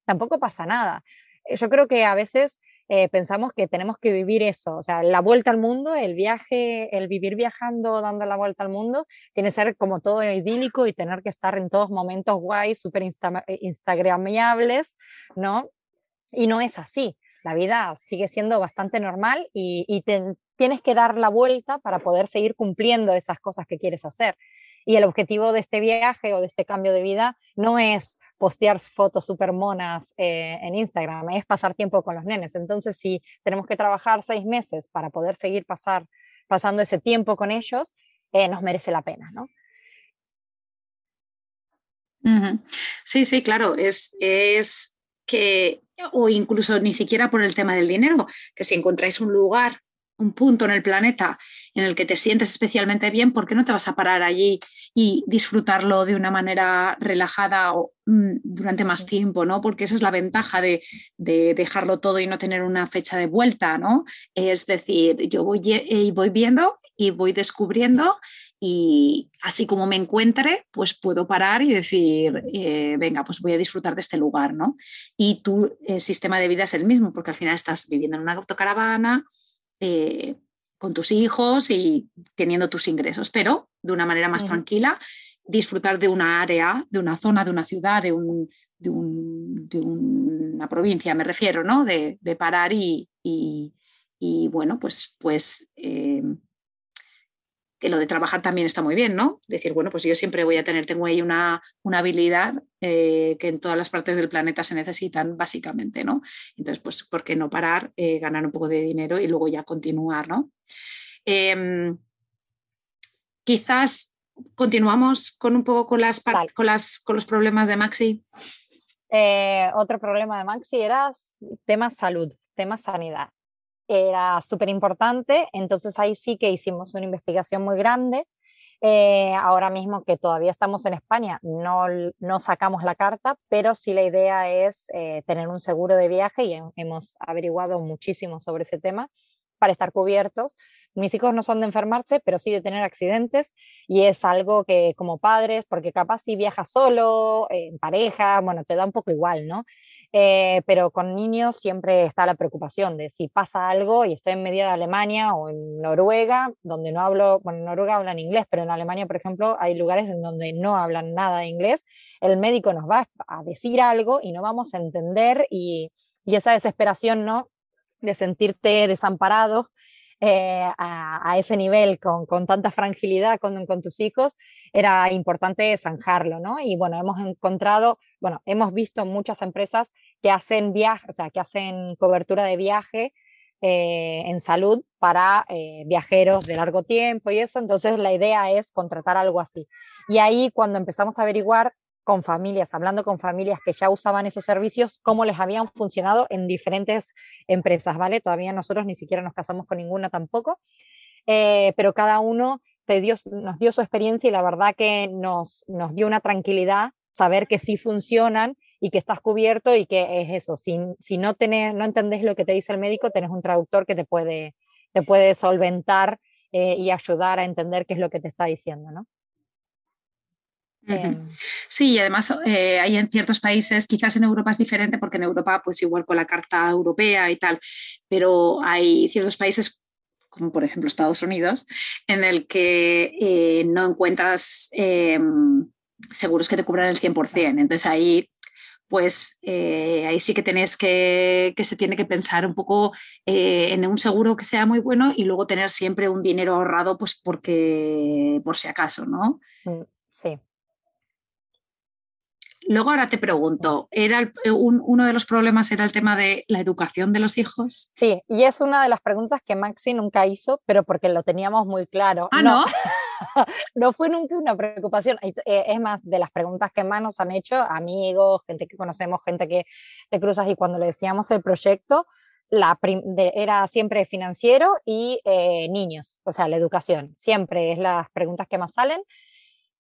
S2: tampoco pasa nada. Eh, yo creo que a veces eh, pensamos que tenemos que vivir eso, o sea, la vuelta al mundo, el viaje, el vivir viajando, dando la vuelta al mundo, tiene que ser como todo idílico y tener que estar en todos momentos guay, súper insta instagramiables, ¿no? Y no es así la vida sigue siendo bastante normal y, tienes que dar la vuelta para poder seguir cumpliendo esas cosas que quieres hacer. Y el objetivo de este viaje o de este cambio de vida no es postear fotos súper monas eh, en Instagram, es pasar tiempo con los nenes. Entonces, si tenemos que trabajar seis meses para poder seguir pasar, pasando ese tiempo con ellos, eh, nos merece la pena, ¿no?
S1: Sí, sí, claro, es, es que, o incluso ni siquiera por el tema del dinero, que si encontráis un lugar, un punto en el planeta en el que te sientes especialmente bien, ¿por qué no te vas a parar allí y disfrutarlo de una manera relajada o, mm, durante más tiempo, ¿no? Porque esa es la ventaja de, de, dejarlo todo y no tener una fecha de vuelta, ¿no? Es decir, yo voy, y voy viendo y voy descubriendo y así como me encuentre, pues puedo parar y decir, eh, venga, pues voy a disfrutar de este lugar, ¿no? Y tu eh, sistema de vida es el mismo, porque al final estás viviendo en una autocaravana, eh, con tus hijos y teniendo tus ingresos, pero de una manera más tranquila, disfrutar de una área, de una zona, de una ciudad, de, un, de, una provincia, me refiero, ¿no? De, parar y, y, bueno, pues, pues que lo de trabajar también está muy bien, ¿no? Decir, bueno, pues yo siempre voy a tener, tengo ahí una, una habilidad eh, que en todas las partes del planeta se necesitan básicamente, ¿no? Entonces, pues, ¿por qué no parar, eh, ganar un poco de dinero y luego ya continuar, ¿no? Em, quizás continuamos con un poco con, las, con, las, con los problemas de Maxi.
S2: Eh, otro problema de Maxi era tema salud, tema sanidad era súper importante, entonces ahí sí que hicimos una investigación muy grande. Eh, ahora mismo que todavía estamos en España, no, no sacamos la carta, pero sí la idea es eh, tener un seguro de viaje y hemos averiguado muchísimo sobre ese tema para estar cubiertos. Mis hijos no son de enfermarse, pero sí de tener accidentes y es algo que como padres, porque capaz si viajas solo, en pareja, bueno, te da un poco igual, ¿no? Eh, pero con niños siempre está la preocupación de si pasa algo y estoy en medio de Alemania o en Noruega, donde no hablo, bueno, en Noruega hablan inglés, pero en Alemania, por ejemplo, hay lugares en donde no hablan nada de inglés, el médico nos va a decir algo y no vamos a entender y, y esa desesperación, ¿no? De sentirte desamparado eh, a, ese nivel con, con tanta fragilidad con, con, tus hijos, era importante zanjarlo, ¿no? Y bueno, hemos encontrado, bueno, hemos visto muchas empresas que hacen viaje, o sea, que hacen cobertura de viaje eh, en salud para eh, viajeros de largo tiempo y eso, entonces la idea es contratar algo así. Y ahí cuando empezamos a averiguar con familias, hablando con familias que ya usaban esos servicios, cómo les habían funcionado en diferentes empresas, ¿vale? Todavía nosotros ni siquiera nos casamos con ninguna tampoco, eh, pero cada uno te dio, nos dio su experiencia y la verdad que nos, nos dio una tranquilidad saber que sí funcionan y que estás cubierto y que es eso, si, si no, tenés, no entendés lo que te dice el médico, tenés un traductor que te puede, te puede solventar eh, y ayudar a entender qué es lo que te está diciendo, ¿no?
S1: Em, sí, y además eh, hay en ciertos países, quizás en Europa es diferente porque en Europa pues igual con la Carta Europea y tal, pero hay ciertos países como por ejemplo Estados Unidos, en el que eh, no encuentras em, seguros que te cubran el 100%. Entonces ahí pues eh, ahí sí que tenés que, que se tiene que pensar un poco en un seguro que sea muy bueno y luego tener siempre un dinero ahorrado, pues porque por si acaso, ¿no?
S2: Mm, sí.
S1: Luego ahora te pregunto, ¿era eh, uno de los problemas era el tema de la educación de los hijos?
S2: Sí, y es una de las preguntas que Maxi nunca hizo, pero porque lo teníamos muy claro.
S1: Ah, no.
S2: No, fue nunca una preocupación. Eh, es más, de las preguntas que más nos han hecho amigos, gente que conocemos, gente que te cruzas y cuando le decíamos el proyecto, la era siempre financiero y eh, niños, o sea, la educación. Siempre es las preguntas que más salen.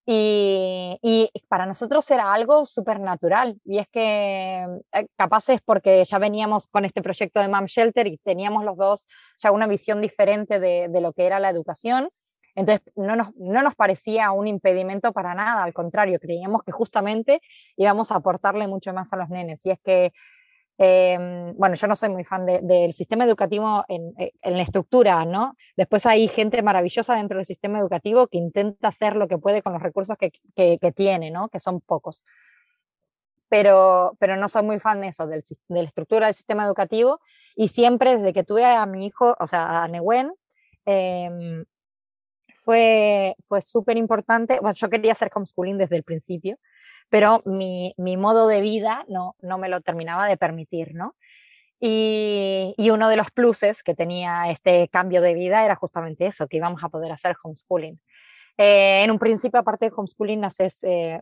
S2: Y, y, para nosotros era algo súper natural. Y es que eh, capaz es porque ya veníamos con este proyecto de Mom Shelter y teníamos los dos ya una visión diferente de, de lo que era la educación. Entonces no nos, no nos parecía un impedimento para nada, al contrario, creíamos que justamente íbamos a aportarle mucho más a los nenes. Y es que Em, bueno, yo no soy muy fan del sistema educativo en, eh, en, la estructura, ¿no? Después hay gente maravillosa dentro del sistema educativo que intenta hacer lo que puede con los recursos que, que, tiene, ¿no? Que son pocos. pero, pero no soy muy fan de eso, de la estructura del sistema educativo. Y siempre desde que tuve a mi hijo, o sea, a Nehuen, em, fue, fue súper importante. Bueno, yo quería hacer homeschooling desde el principio, pero mi, mi, modo de vida no, no me lo terminaba de permitir, ¿no? Y, y, uno de los pluses que tenía este cambio de vida era justamente eso, que íbamos a poder hacer homeschooling. Eh, en un principio, aparte de homeschooling, haces, eh,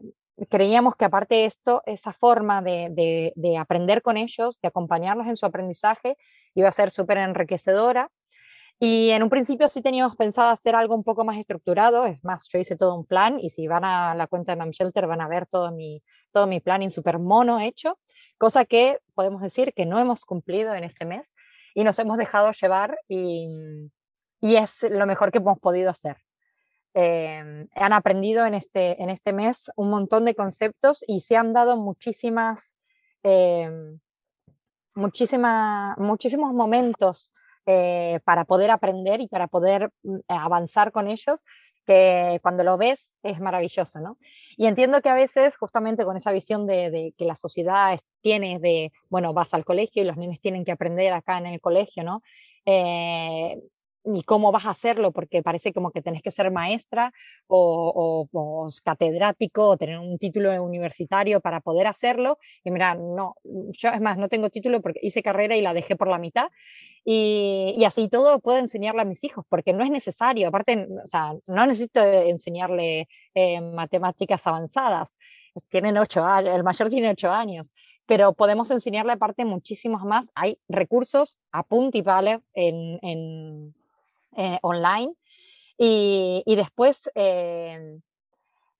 S2: creíamos que aparte de esto, esa forma de, de, de, aprender con ellos, de acompañarlos en su aprendizaje, iba a ser súper enriquecedora y en un principio sí teníamos pensado hacer algo un poco más estructurado, es más, yo hice todo un plan y si van a la cuenta de Mam Shelter van a ver todo mi, todo mi planning súper mono hecho, cosa que podemos decir que no hemos cumplido en este mes y nos hemos dejado llevar y, y es lo mejor que hemos podido hacer. Eh, han aprendido en este, en este mes un montón de conceptos y se han dado muchísimas, eh, muchísima, muchísimos momentos eh, para poder aprender y para poder mm, avanzar con ellos, que cuando lo ves es maravilloso, ¿no? Y entiendo que a veces, justamente con esa visión de, que la sociedad tiene de, bueno, vas al colegio y los niños tienen que aprender acá en el colegio, ¿no? Eh, y cómo vas a hacerlo, porque parece como que tenés que ser maestra o, catedrático o tener un título universitario para poder hacerlo. Y mira, no, yo es más, no tengo título porque hice carrera y la dejé por la mitad. Y, así todo puedo enseñarle a mis hijos, porque no es necesario, aparte, o sea, no necesito enseñarle eh, matemáticas avanzadas. Tienen ocho años, el mayor tiene ocho años pero podemos enseñarle aparte muchísimos más. Hay recursos a y pala en, en, eh, online y, y después eh,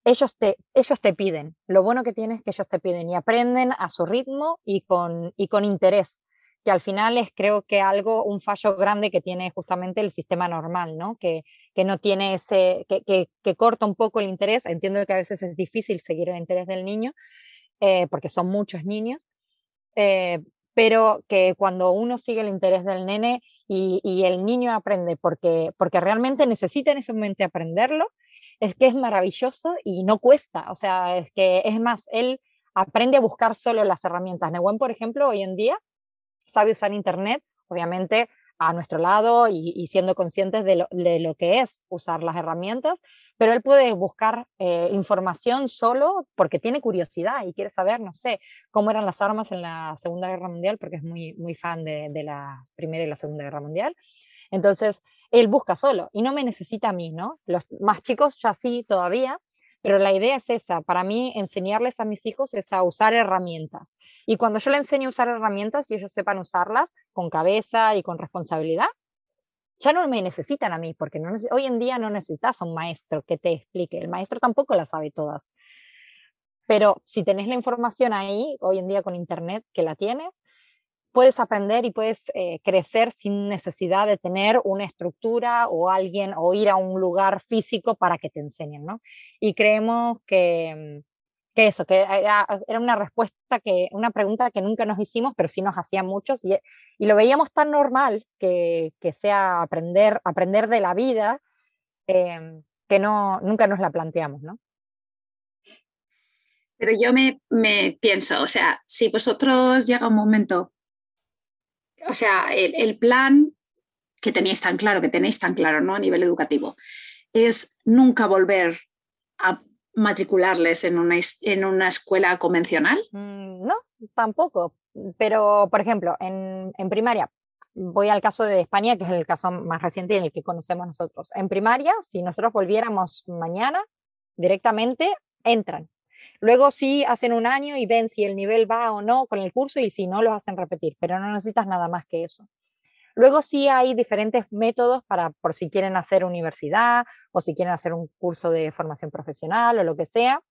S2: ellos, te, ellos te piden. Lo bueno que tienes es que ellos te piden y aprenden a su ritmo y con, y con interés que al final es creo que algo, un fallo grande que tiene justamente el sistema normal, ¿no? Que, que no tiene ese, que, que, que, corta un poco el interés. Entiendo que a veces es difícil seguir el interés del niño, eh, porque son muchos niños, pero que cuando uno sigue el interés del nene y, el niño aprende porque, porque realmente necesita en ese momento aprenderlo, es que es maravilloso y no cuesta. O sea, es que es más, él aprende a buscar solo las herramientas. Nehuen, por ejemplo, hoy en día sabe usar Internet, obviamente a nuestro lado y, siendo conscientes de lo, que es usar las herramientas, pero él puede buscar eh, información solo porque tiene curiosidad y quiere saber, no sé, cómo eran las armas en la Segunda Guerra Mundial, porque es muy, fan de la Primera y la Segunda Guerra Mundial. Entonces, él busca solo y no me necesita a mí, ¿no? Los más chicos ya sí todavía, pero la idea es esa, para mí enseñarles a mis hijos es a usar herramientas. Y cuando yo les enseño a usar herramientas y ellos sepan usarlas con cabeza y con responsabilidad, ya no me necesitan a mí, porque no, hoy en día no necesitas a un maestro que te explique. El maestro tampoco las sabe todas. Pero si tenés la información ahí, hoy en día con Internet, que la tienes, puedes aprender y puedes eh, crecer sin necesidad de tener una estructura o alguien o ir a un lugar físico para que te enseñen, ¿no? Y creemos que, que eso, que era, una respuesta que, una pregunta que nunca nos hicimos, pero sí nos hacían muchos y, y lo veíamos tan normal que, que, sea aprender, aprender de la vida eh, que no, nunca nos la planteamos, ¿no?
S1: Pero yo me, me pienso, o sea, si vosotros llega un momento o sea, el, plan que tenéis tan claro, que tenéis tan claro ¿no? a nivel educativo, es nunca volver a matricularles en una, en una escuela convencional?
S2: Mm, no, tampoco. Pero, por ejemplo, en, en, primaria, voy al caso de España, que es el caso más reciente y el que conocemos nosotros. En primaria, si nosotros volviéramos mañana, directamente entran. Luego sí hacen un año y ven si el nivel va o no con el curso y si no, los hacen repetir, pero no necesitas nada más que eso. Luego sí hay diferentes métodos para, por si quieren hacer universidad o si quieren hacer un curso de formación profesional o lo que sea,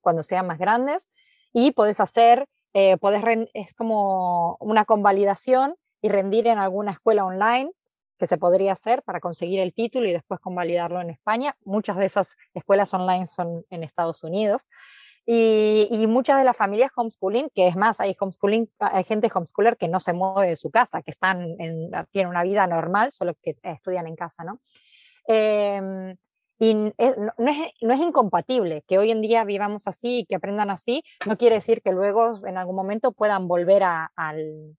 S2: cuando sean más grandes. Y puedes hacer, eh, puedes, es como una convalidación y rendir en alguna escuela online que se podría hacer para conseguir el título y después convalidarlo en España. Muchas de esas escuelas online son en Estados Unidos. Y, muchas de las familias homeschooling, que es más, hay homeschooling, hay gente homeschooler que no se mueve de su casa, que están en, tienen una vida normal, solo que estudian en casa, ¿no? Eh, Y no es, no es incompatible que hoy en día vivamos así y que aprendan así, no quiere decir que luego en algún momento puedan volver a, al,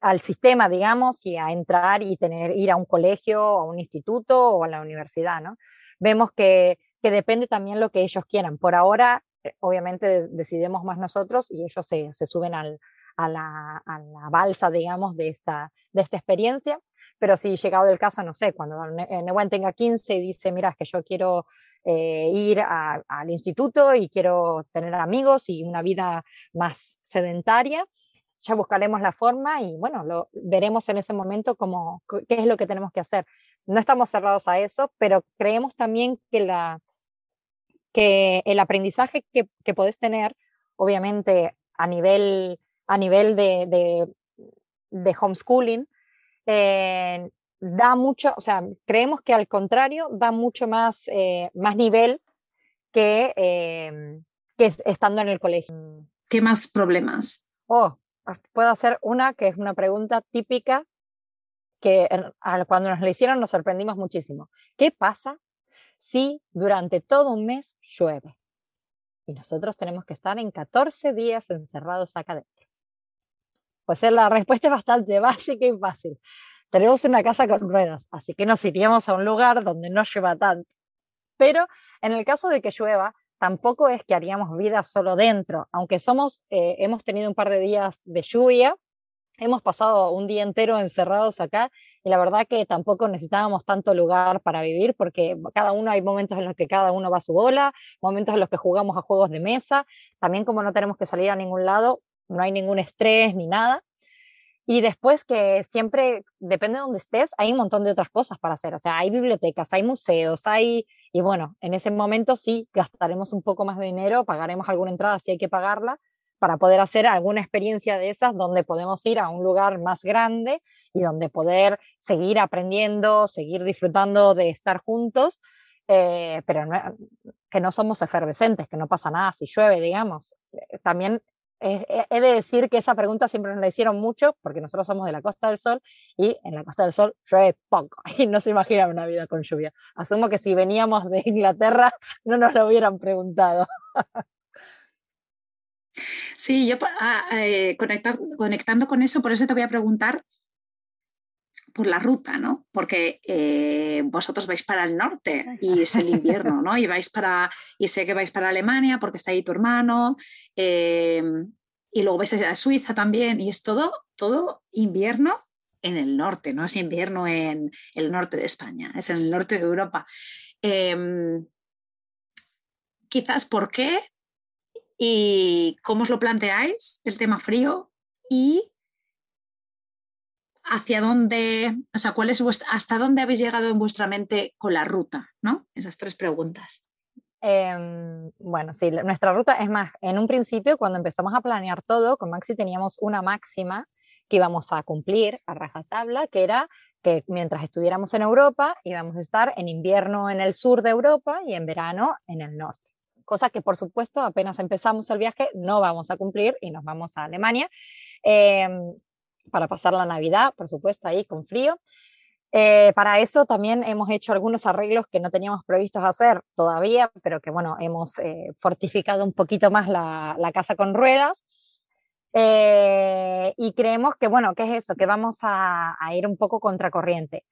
S2: al sistema, digamos, y a entrar y tener, ir a un colegio, a un instituto o a la universidad, ¿no? Vemos que, que depende también lo que ellos quieran. Por ahora, eh, obviamente decidimos más nosotros y ellos se, se suben al, a, la, a, la, balsa, digamos, de esta, de esta experiencia. Pero si llegado el caso, no sé, cuando Newen tenga 15 y dice, mira, es que yo quiero eh, ir a, al instituto y quiero tener amigos y una vida más sedentaria, ya buscaremos la forma y bueno, lo veremos en ese momento cómo, qué es lo que tenemos que hacer. No estamos cerrados a eso, pero creemos también que, la, que el aprendizaje que, que podés tener, obviamente a nivel, a nivel de, de, de homeschooling, eh, da mucho, o sea, creemos que al contrario, da mucho más, eh, más nivel que, eh, que estando en el colegio.
S1: ¿Qué más problemas?
S2: Oh, puedo hacer una que es una pregunta típica que cuando nos la hicieron nos sorprendimos muchísimo. ¿Qué pasa si durante todo un mes llueve? Y nosotros tenemos que estar en 14 días encerrados acá dentro. Pues la respuesta es bastante básica y fácil. Tenemos una casa con ruedas, así que nos iríamos a un lugar donde no llueva tanto. Pero en el caso de que llueva, tampoco es que haríamos vida solo dentro, aunque somos, eh, hemos tenido un par de días de lluvia, hemos pasado un día entero encerrados acá y la verdad que tampoco necesitábamos tanto lugar para vivir porque cada uno hay momentos en los que cada uno va a su bola, momentos en los que jugamos a juegos de mesa, también como no tenemos que salir a ningún lado, no hay ningún estrés ni nada. Y después que siempre, depende de donde estés, hay un montón de otras cosas para hacer. O sea, hay bibliotecas, hay museos, hay... Y bueno, en ese momento sí gastaremos un poco más de dinero, pagaremos alguna entrada si hay que pagarla, para poder hacer alguna experiencia de esas donde podemos ir a un lugar más grande y donde poder seguir aprendiendo, seguir disfrutando de estar juntos, eh, pero que no somos efervescentes, que no pasa nada si llueve, digamos. Eh, he de decir que esa pregunta siempre nos la hicieron mucho porque nosotros somos de la Costa del Sol y en la Costa del Sol llueve poco y no se imagina una vida con lluvia. Asumo que si veníamos de Inglaterra no nos lo hubieran preguntado.
S1: Sí, yo ah, eh, conectando con eso, por eso te voy a preguntar por la ruta, ¿no? Porque eh, vosotros vais para el norte y es el invierno, ¿no? Y vais para, y sé que vais para Alemania porque está ahí tu hermano, eh, y luego vais a Suiza también, y es todo, todo invierno en el norte, no es invierno en el norte de España, es en el norte de Europa. Em, quizás por qué y cómo os lo planteáis, el tema frío, y hacia dónde, o sea, cuál es hasta dónde habéis llegado en vuestra mente con la ruta, ¿no? Esas tres preguntas.
S2: Eh, bueno, sí, nuestra ruta es más, en un principio cuando empezamos a planear todo, con Maxi teníamos una máxima que íbamos a cumplir a rajatabla, que era que mientras estuviéramos en Europa íbamos a estar en invierno en el sur de Europa y en verano en el norte. Cosa que por supuesto apenas empezamos el viaje no vamos a cumplir y nos vamos a Alemania. Eh, para pasar la Navidad, por supuesto, ahí con frío. Eh, para eso también hemos hecho algunos arreglos que no teníamos previstos hacer todavía, pero que bueno, hemos eh, fortificado un poquito más la, la casa con ruedas. Eh, y creemos que bueno, ¿qué es eso? Que vamos a, a ir un poco contracorriente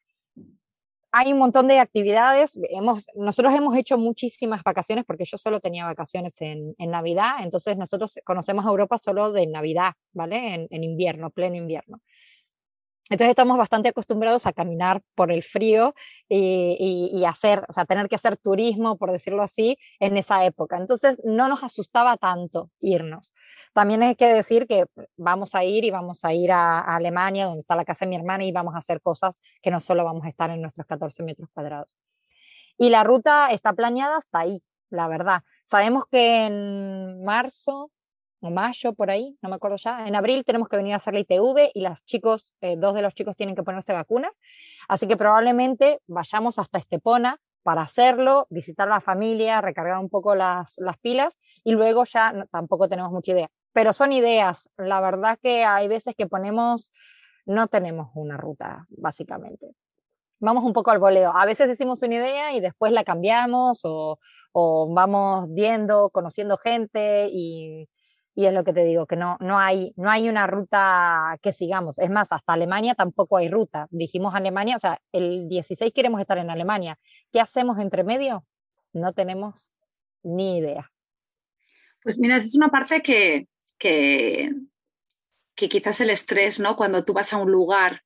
S2: hay un montón de actividades. Hemos, nosotros hemos hecho muchísimas vacaciones porque yo solo tenía vacaciones en, en Navidad, entonces nosotros conocemos a Europa solo de Navidad, ¿vale? En, en, invierno, pleno invierno. Entonces estamos bastante acostumbrados a caminar por el frío y, y, y, hacer, o sea, tener que hacer turismo, por decirlo así, en esa época. Entonces no nos asustaba tanto irnos. También hay que decir que vamos a ir y vamos a ir a, a, Alemania, donde está la casa de mi hermana, y vamos a hacer cosas que no solo vamos a estar en nuestros 14 metros cuadrados. Y la ruta está planeada hasta ahí, la verdad. Sabemos que en marzo o mayo, por ahí, no me acuerdo ya, en abril tenemos que venir a hacer la ITV y los chicos, eh, dos de los chicos tienen que ponerse vacunas, así que probablemente vayamos hasta Estepona para hacerlo, visitar a la familia, recargar un poco las, las pilas y luego ya no, tampoco tenemos mucha idea pero son ideas. La verdad que hay veces que ponemos, no tenemos una ruta, básicamente. vamos un poco al voleo. A veces decimos una idea y después la cambiamos o, vamos viendo, conociendo gente y, y, es lo que te digo, que no, no, hay, no hay una ruta que sigamos. Es más, hasta Alemania tampoco hay ruta. Dijimos Alemania, o sea, el 16 queremos estar en Alemania. ¿Qué hacemos entre medio? No tenemos ni idea.
S1: Pues mira, es una parte que, que, que quizás el estrés, ¿no? Cuando tú vas a un lugar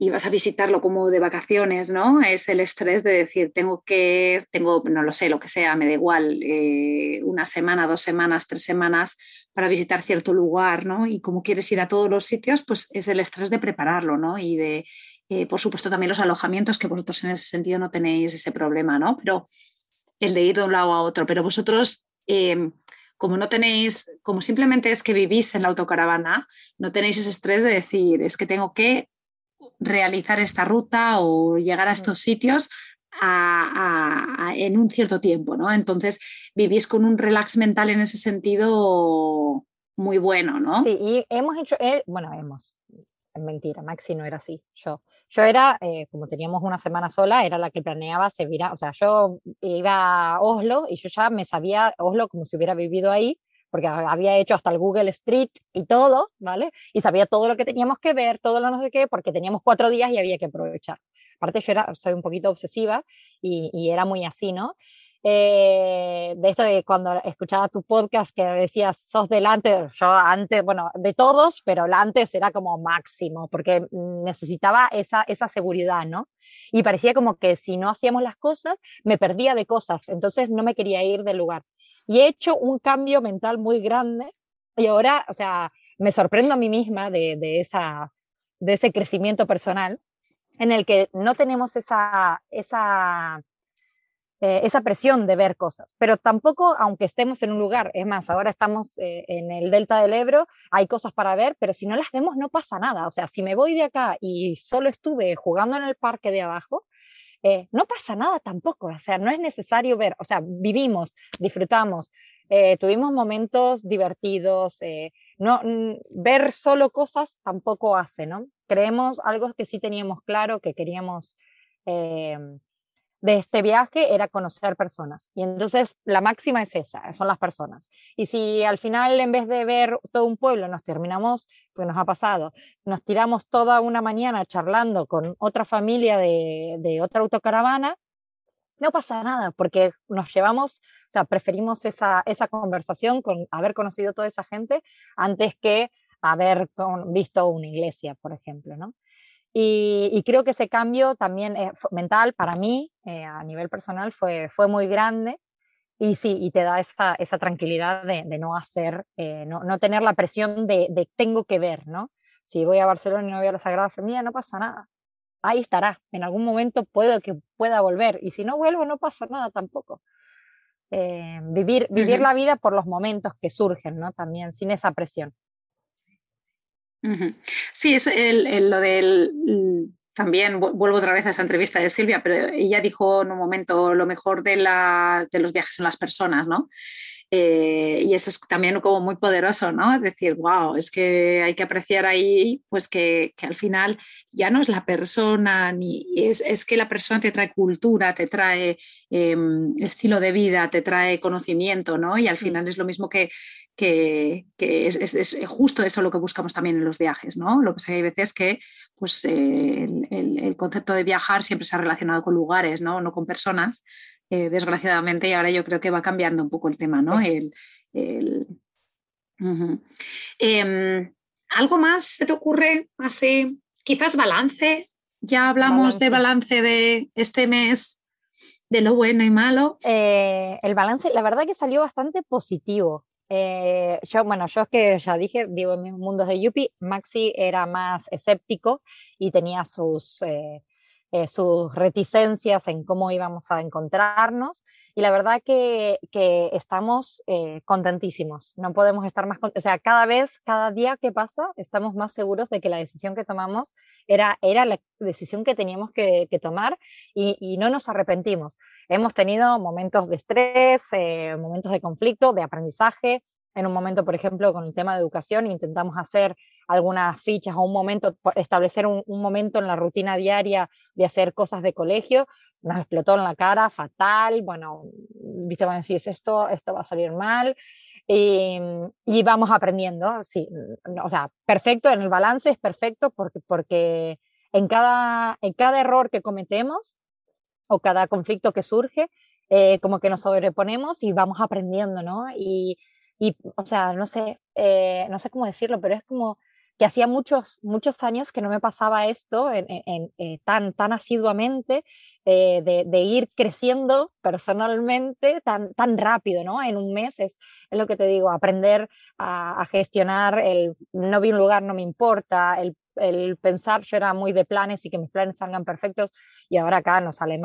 S1: y vas a visitarlo como de vacaciones, ¿no? Es el estrés de decir, tengo que, tengo, no lo sé, lo que sea, me da igual, eh, una semana, dos semanas, tres semanas para visitar cierto lugar, ¿no? Y como quieres ir a todos los sitios, pues es el estrés de prepararlo, ¿no? Y de, eh, por supuesto, también los alojamientos, que vosotros en ese sentido no tenéis ese problema, ¿no? Pero el de ir de un lado a otro, pero vosotros... Eh, como no tenéis, como simplemente es que vivís en la autocaravana, no tenéis ese estrés de decir, es que tengo que realizar esta ruta o llegar a estos sitios en un cierto tiempo, ¿no? Entonces vivís con un relax mental en ese sentido muy bueno, ¿no?
S2: Sí, y hemos hecho, eh, bueno, hemos, mentira, Maxi no era así, yo. Yo era, eh, como teníamos una semana sola, era la que planeaba se o sea, yo iba a Oslo y yo ya me sabía Oslo como si hubiera vivido ahí, porque había hecho hasta el Google Street y todo, ¿vale? Y sabía todo lo que teníamos que ver, todo lo no sé qué, porque teníamos cuatro días y había que aprovechar. Aparte yo era, soy un poquito obsesiva y, y era muy así, ¿no? Eh, de esto de cuando escuchaba tu podcast que decías, sos delante, yo antes, bueno, de todos, pero el antes era como máximo, porque necesitaba esa, esa seguridad, ¿no? Y parecía como que si no hacíamos las cosas, me perdía de cosas, entonces no me quería ir del lugar. Y he hecho un cambio mental muy grande y ahora, o sea, me sorprendo a mí misma de, de esa, de ese crecimiento personal en el que no tenemos esa, esa, eh, esa presión de ver cosas, pero tampoco, aunque estemos en un lugar, es más, ahora estamos eh, en el Delta del Ebro, hay cosas para ver, pero si no las vemos no pasa nada, o sea, si me voy de acá y solo estuve jugando en el parque de abajo, eh, no pasa nada tampoco, o sea, no es necesario ver, o sea, vivimos, disfrutamos, eh, tuvimos momentos divertidos, no, ver solo cosas tampoco hace, ¿no? Creemos algo que sí teníamos claro, que queríamos de este viaje era conocer personas. Y entonces la máxima es esa, son las personas. Y si al final en vez de ver todo un pueblo nos terminamos, pues nos ha pasado, nos tiramos toda una mañana charlando con otra familia de, de otra autocaravana, no pasa nada, porque nos llevamos, o sea, preferimos esa, esa conversación con haber conocido toda esa gente antes que haber visto una iglesia, por ejemplo, ¿no? Y, creo que ese cambio también eh, mental para mí, eh, a nivel personal, fue, fue muy grande. Y sí, y te da esa, esa tranquilidad de, de no hacer, eh, no, no, tener la presión de, de, tengo que ver, ¿no? Si voy a Barcelona y no voy a la Sagrada Familia, no pasa nada. Ahí estará. En algún momento puedo que pueda volver. Y si no vuelvo, no pasa nada tampoco. vivir vivir la vida por los momentos que surgen, ¿no? También, sin esa presión.
S1: Sí, es el, lo del mm, también vuelvo otra vez a esa entrevista de Silvia, pero ella dijo en un momento lo mejor de, la, de los viajes en las personas, ¿no? Eh, y eso es también como muy poderoso, ¿no? Es decir, wow, es que hay que apreciar ahí, pues que, que al final ya no es la persona, ni es, es, que la persona te trae cultura, te trae em, estilo de vida, te trae conocimiento, ¿no? Y al mm. final es lo mismo que, que, que es, es, justo eso lo que buscamos también en los viajes, ¿no? Lo que que hay veces que pues, eh, el, el, concepto de viajar siempre se ha relacionado con lugares, ¿no? No con personas. Eh, desgraciadamente, y ahora yo creo que va cambiando un poco el tema, ¿no? El, em, ¿Algo más se te ocurre así? Quizás balance. Ya hablamos de balance de este mes, de lo bueno y malo.
S2: Eh, el balance, la verdad que salió bastante positivo. Eh, yo, bueno, yo es que ya dije, vivo en mis mundos de Yuppie, Maxi era más escéptico y tenía sus, eh, sus reticencias en cómo íbamos a encontrarnos y la verdad que, estamos eh, contentísimos, no podemos estar más, o sea, cada vez, cada día que pasa, estamos más seguros de que la decisión que tomamos era, era la decisión que teníamos que, tomar y, y, no nos arrepentimos. Hemos tenido momentos de estrés, eh, momentos de conflicto, de aprendizaje, en un momento, por ejemplo, con el tema de educación, intentamos hacer algunas fichas o un momento, establecer un, momento en la rutina diaria de hacer cosas de colegio, nos explotó en la cara, fatal, bueno, viste, van a decir, esto, esto va a salir mal, y, y, vamos aprendiendo, sí, o sea, perfecto, en el balance es perfecto porque, porque en, cada, en cada error que cometemos o cada conflicto que surge, eh, como que nos sobreponemos y vamos aprendiendo, ¿no? Y, y o sea, no sé, eh, no sé cómo decirlo, pero es como que hacía muchos, muchos años que no me pasaba esto en, eh, tan, tan asiduamente, de, de, ir creciendo personalmente tan, tan rápido, ¿no? En un mes es, es lo que te digo, aprender a, a, gestionar el no vi un lugar, no me importa, el el pensar, yo era muy de planes y que mis planes salgan perfectos y ahora acá nos, eh,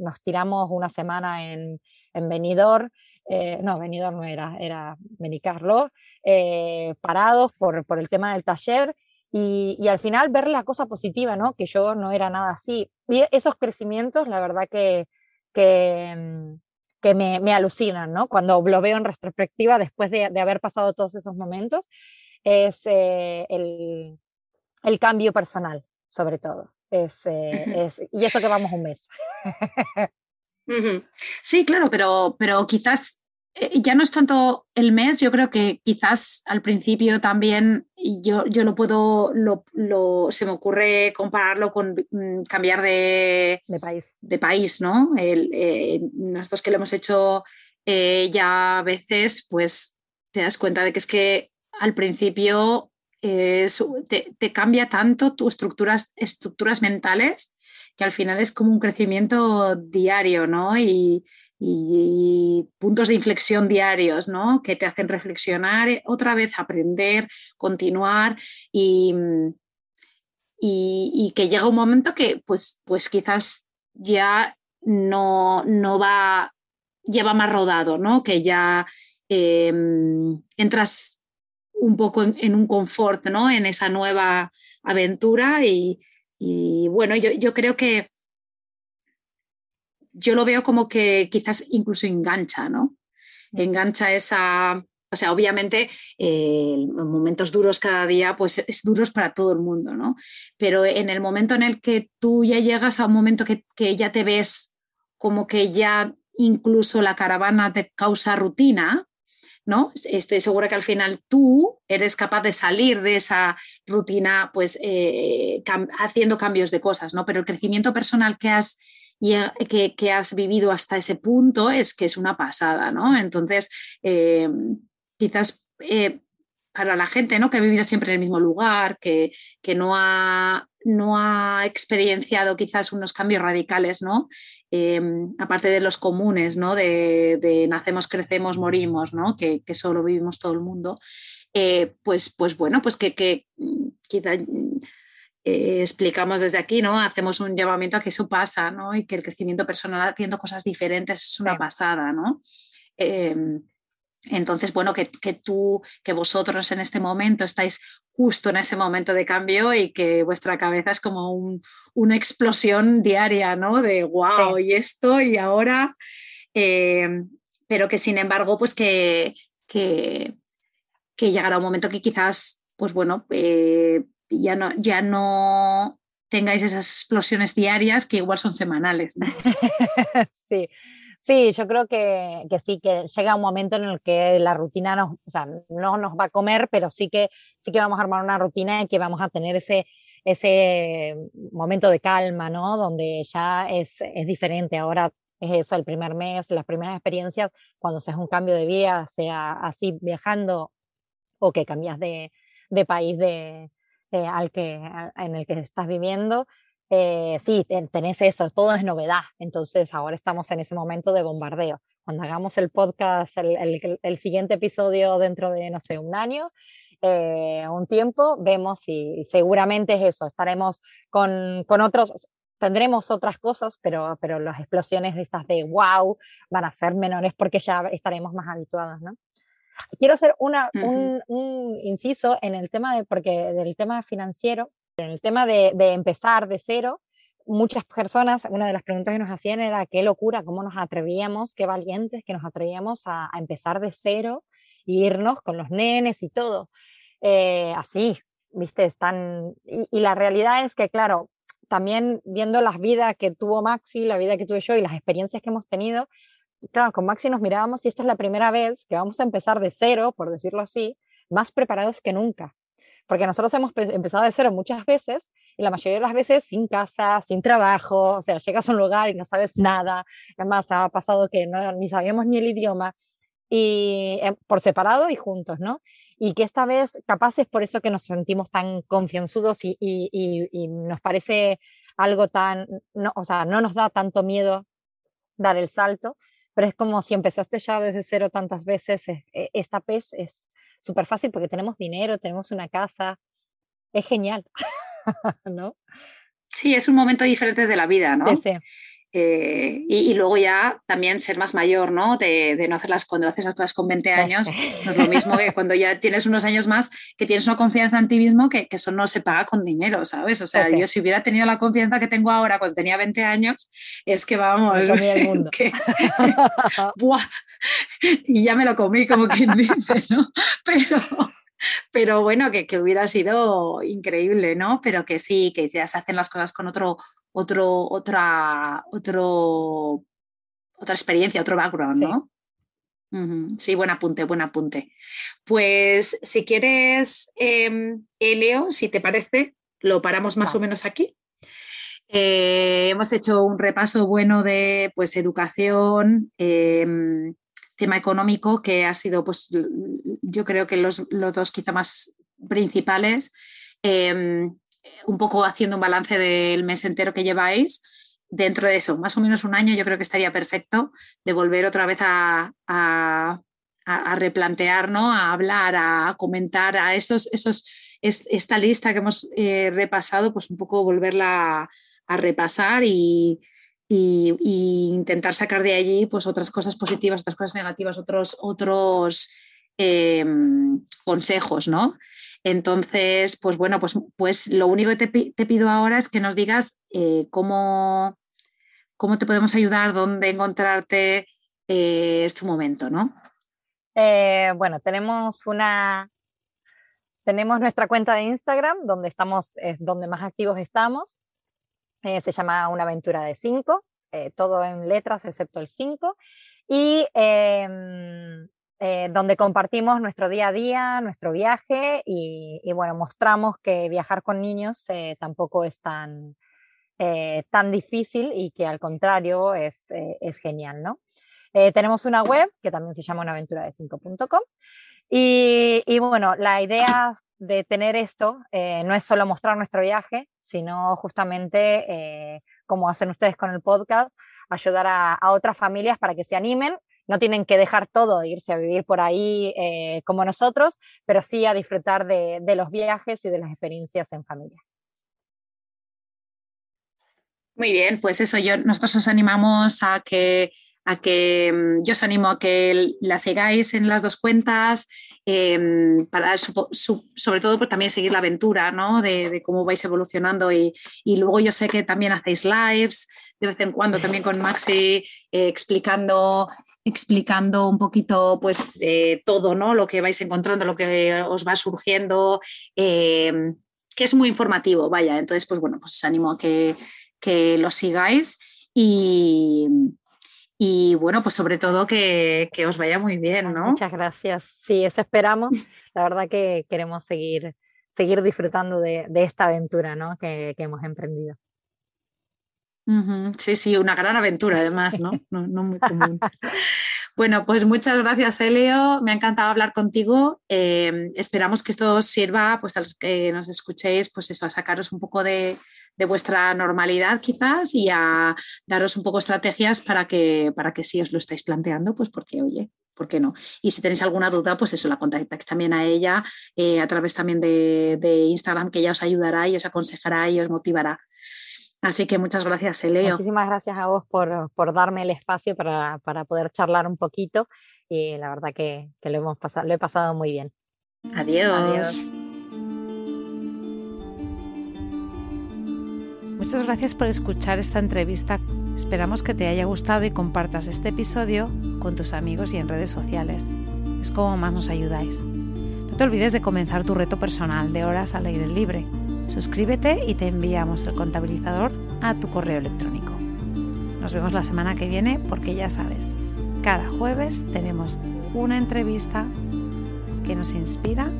S2: nos tiramos una semana en, en Benidorm, eh, no, Benidorm no era, era Benicarlo, eh, parados por, por, el tema del taller y, y, al final ver la cosa positiva, ¿no? Que yo no era nada así. Y esos crecimientos, la verdad que, que, mm, que me, me, alucinan, ¿no? Cuando lo veo en retrospectiva después de, de haber pasado todos esos momentos, es el, el cambio personal, sobre todo. Es, eh, y eso que vamos un mes.
S1: Sí, claro, pero, pero quizás eh, ya no es tanto el mes, yo creo que quizás al principio también yo, yo lo puedo, lo, se me ocurre compararlo con mm, cambiar de,
S2: de, país.
S1: De país, ¿no? El, eh, nosotros que lo hemos hecho ya a veces, pues te das cuenta de que es que al principio te, cambia tanto tus estructuras, estructuras mentales que al final es como un crecimiento diario, ¿no? Y, puntos de inflexión diarios, ¿no? Que te hacen reflexionar, eh, otra vez aprender, continuar y, y, que llega un momento que pues, pues quizás ya no, no va, lleva más rodado, ¿no? Que ya em, entras un poco en, un confort, ¿no? En esa nueva aventura y, bueno, yo, yo, creo que yo lo veo como que quizás incluso engancha, ¿no? Mm. Engancha esa, o sea, obviamente eh, momentos duros cada día, pues es duros para todo el mundo, ¿no? Pero en el momento en el que tú ya llegas a un momento que, que ya te ves como que ya incluso la caravana te causa rutina, ¿no? Estoy segura que al final tú eres capaz de salir de esa rutina, pues eh, haciendo cambios de cosas, ¿no? Pero el crecimiento personal que has, que, has vivido hasta ese punto es que es una pasada, ¿no? Entonces, eh, quizás eh, para la gente ¿no? que ha vivido siempre en el mismo lugar, que, que no, ha, no, ha, experienciado quizás unos cambios radicales, ¿no? Em, aparte de los comunes, ¿no? De, nacemos, crecemos, morimos, ¿no? que, que solo vivimos todo el mundo, eh, pues, pues bueno, pues que, que mm, quizá eh, explicamos desde aquí, ¿no? Hacemos un llamamiento a que eso pasa, ¿no? Y que el crecimiento personal haciendo cosas diferentes es una pasada, ¿no? Entonces, bueno, que, tú, que vosotros en este momento estáis justo en ese momento de cambio y que vuestra cabeza es como una explosión diaria, ¿no? De wow, y esto, y ahora. Eh, pero que sin embargo, pues que, que, llegará un momento que quizás, pues bueno, eh, ya, no, ya no tengáis esas explosiones diarias que igual son semanales.
S2: sí. Sí, yo creo que, que, sí, que llega un momento en el que la rutina nos, o sea, no nos va a comer, pero sí que, sí que vamos a armar una rutina y que vamos a tener ese, ese momento de calma, ¿no? Donde ya es, es diferente. Ahora es eso, el primer mes, las primeras experiencias, cuando se un cambio de vida, sea así viajando o que cambias de, de país de, al que, en el que estás viviendo, eh, sí, tenés eso, todo es novedad. Entonces ahora estamos en ese momento de bombardeo. Cuando hagamos el podcast, el, el, siguiente episodio dentro de, no sé, un año, eh, un tiempo, vemos y, seguramente es eso. Estaremos con, con otros, tendremos otras cosas, pero, pero las explosiones de estas de wow van a ser menores porque ya estaremos más habituados, ¿no? Quiero hacer una, un, un, inciso en el tema de, porque del tema financiero, en el tema de, empezar de cero, muchas personas, una de las preguntas que nos hacían era qué locura, cómo nos atrevíamos, qué valientes que nos atrevíamos a, empezar de cero e irnos con los nenes y todo. Eh, así, viste, están... Y, la realidad es que, claro, también viendo las vidas que tuvo Maxi, la vida que tuve yo y las experiencias que hemos tenido, claro, con Maxi nos mirábamos y esta es la primera vez que vamos a empezar de cero, por decirlo así, más preparados que nunca. Porque nosotros hemos empezado de cero muchas veces y la mayoría de las veces sin casa, sin trabajo, o sea, llegas a un lugar y no sabes nada. Además, ha pasado que ni sabíamos ni el idioma y eh, por separado y juntos, ¿no? Y que esta vez, capaz es por eso que nos sentimos tan confianzudos y, nos parece algo tan, no, o sea, no nos da tanto miedo dar el salto, pero es como si empezaste ya desde cero tantas veces, e, esta vez es súper fácil porque tenemos dinero, tenemos una casa, es genial, ¿no?
S1: Sí, es un momento diferente de la vida, ¿no? Sí, eh, y, luego ya también ser más mayor, ¿no? De, no hacer las, cuando haces las cosas con 20 años, no es lo mismo que cuando ya tienes unos años más, que tienes una confianza en ti mismo que, que eso no se paga con dinero, ¿sabes? O sea, yo si hubiera tenido la confianza que tengo ahora cuando tenía 20 años, es que vamos, el mundo. y ya me lo comí, como quien dice, ¿no? Pero pero bueno, que, que, hubiera sido increíble, ¿no? Pero que sí, que ya se hacen las cosas con otro, otro, otra, otro, otra experiencia, otro background, ¿no? Sí. buen apunte, buen apunte. Pues si quieres, eh, Leo, si te parece, lo paramos más o menos aquí. Eh, hemos hecho un repaso bueno de pues, educación, em, tema económico, que ha sido, pues, yo creo que los, los dos quizá más principales. Em, un poco haciendo un balance del mes entero que lleváis, dentro de eso, más o menos un año, yo creo que estaría perfecto de volver otra vez a, replantear, ¿no? a hablar, a comentar a esos, esos, esta lista que hemos eh, repasado, pues un poco volverla a, repasar y, intentar sacar de allí pues otras cosas positivas, otras cosas negativas, otros, otros em, consejos, ¿no? Entonces, pues bueno, pues, pues lo único que te, pido ahora es que nos digas eh, cómo, cómo te podemos ayudar, dónde encontrarte, eh, es tu momento, ¿no?
S2: Eh, bueno, tenemos una, tenemos nuestra cuenta de Instagram, donde estamos, es donde más activos estamos. se llama Una aventura de 5, todo en letras excepto el 5. Y em, eh, donde compartimos nuestro día a día, nuestro viaje y, bueno, mostramos que viajar con niños eh, tampoco es tan, eh, tan difícil y que al contrario es, es genial, ¿no? tenemos una web que también se llama unaventuradecinco.com y, y bueno, la idea de tener esto no es solo mostrar nuestro viaje, sino justamente, como hacen ustedes con el podcast, ayudar a, a, otras familias para que se animen no tienen que dejar todo irse a vivir por ahí eh, como nosotros, pero sí a disfrutar de, los viajes y de las experiencias en familia.
S1: Muy bien, pues eso, yo, nosotros os animamos a que, a que mm, yo os animo a que la sigáis en las dos cuentas, em, para sobre todo pues, también seguir la aventura ¿no? de, cómo vais evolucionando y, y, luego yo sé que también hacéis lives de vez en cuando también con Maxi eh, explicando explicando un poquito pues eh, todo, ¿no? Lo que vais encontrando, lo que os va surgiendo, eh, que es muy informativo, vaya. Entonces, pues bueno, pues os animo a que, que lo sigáis y, y bueno, pues sobre todo que, os vaya muy bien, ¿no?
S2: Muchas gracias. Sí, eso esperamos. La verdad que queremos seguir, seguir disfrutando de, esta aventura ¿no? que, que hemos emprendido.
S1: Sí, sí, una gran aventura además, ¿no? No, muy común. Bueno, pues muchas gracias, Elio. Me ha encantado hablar contigo. Em, esperamos que esto sirva pues, a los que nos escuchéis, pues eso, a sacaros un poco de, vuestra normalidad quizás y a daros un poco estrategias para que, para que si os lo estáis planteando, pues porque, oye, ¿por qué no? Y si tenéis alguna duda, pues eso, la contactáis también a ella eh, a través también de, de Instagram, que ella os ayudará y os aconsejará y os motivará. Así que muchas gracias, Eleo.
S2: Muchísimas gracias a vos por, por darme el espacio para, para, poder charlar un poquito y la verdad que, que lo, hemos pasado, lo he pasado muy bien.
S1: Adiós. Adiós. Muchas gracias por escuchar esta entrevista. Esperamos que te haya gustado y compartas este episodio con tus amigos y en redes sociales. Es como más nos ayudáis te olvides de comenzar tu reto personal de horas al aire libre. Suscríbete y te enviamos el contabilizador a tu correo electrónico. Nos vemos la semana que viene porque ya sabes, cada jueves tenemos una entrevista que nos inspira.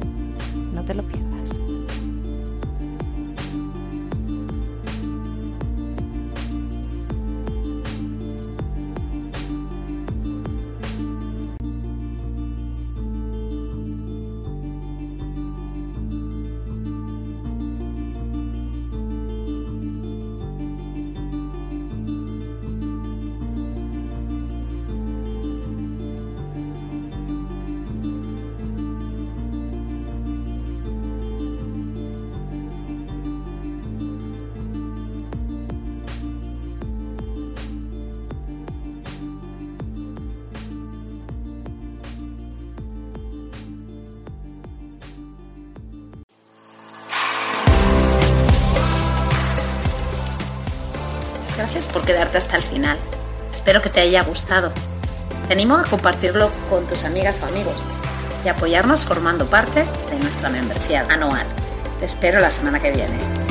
S1: No te lo pierdas.
S3: Hasta el final. Espero que te haya gustado. Te animo a compartirlo con tus amigas o amigos y apoyarnos formando parte de nuestra membresía anual. Te espero la semana que viene.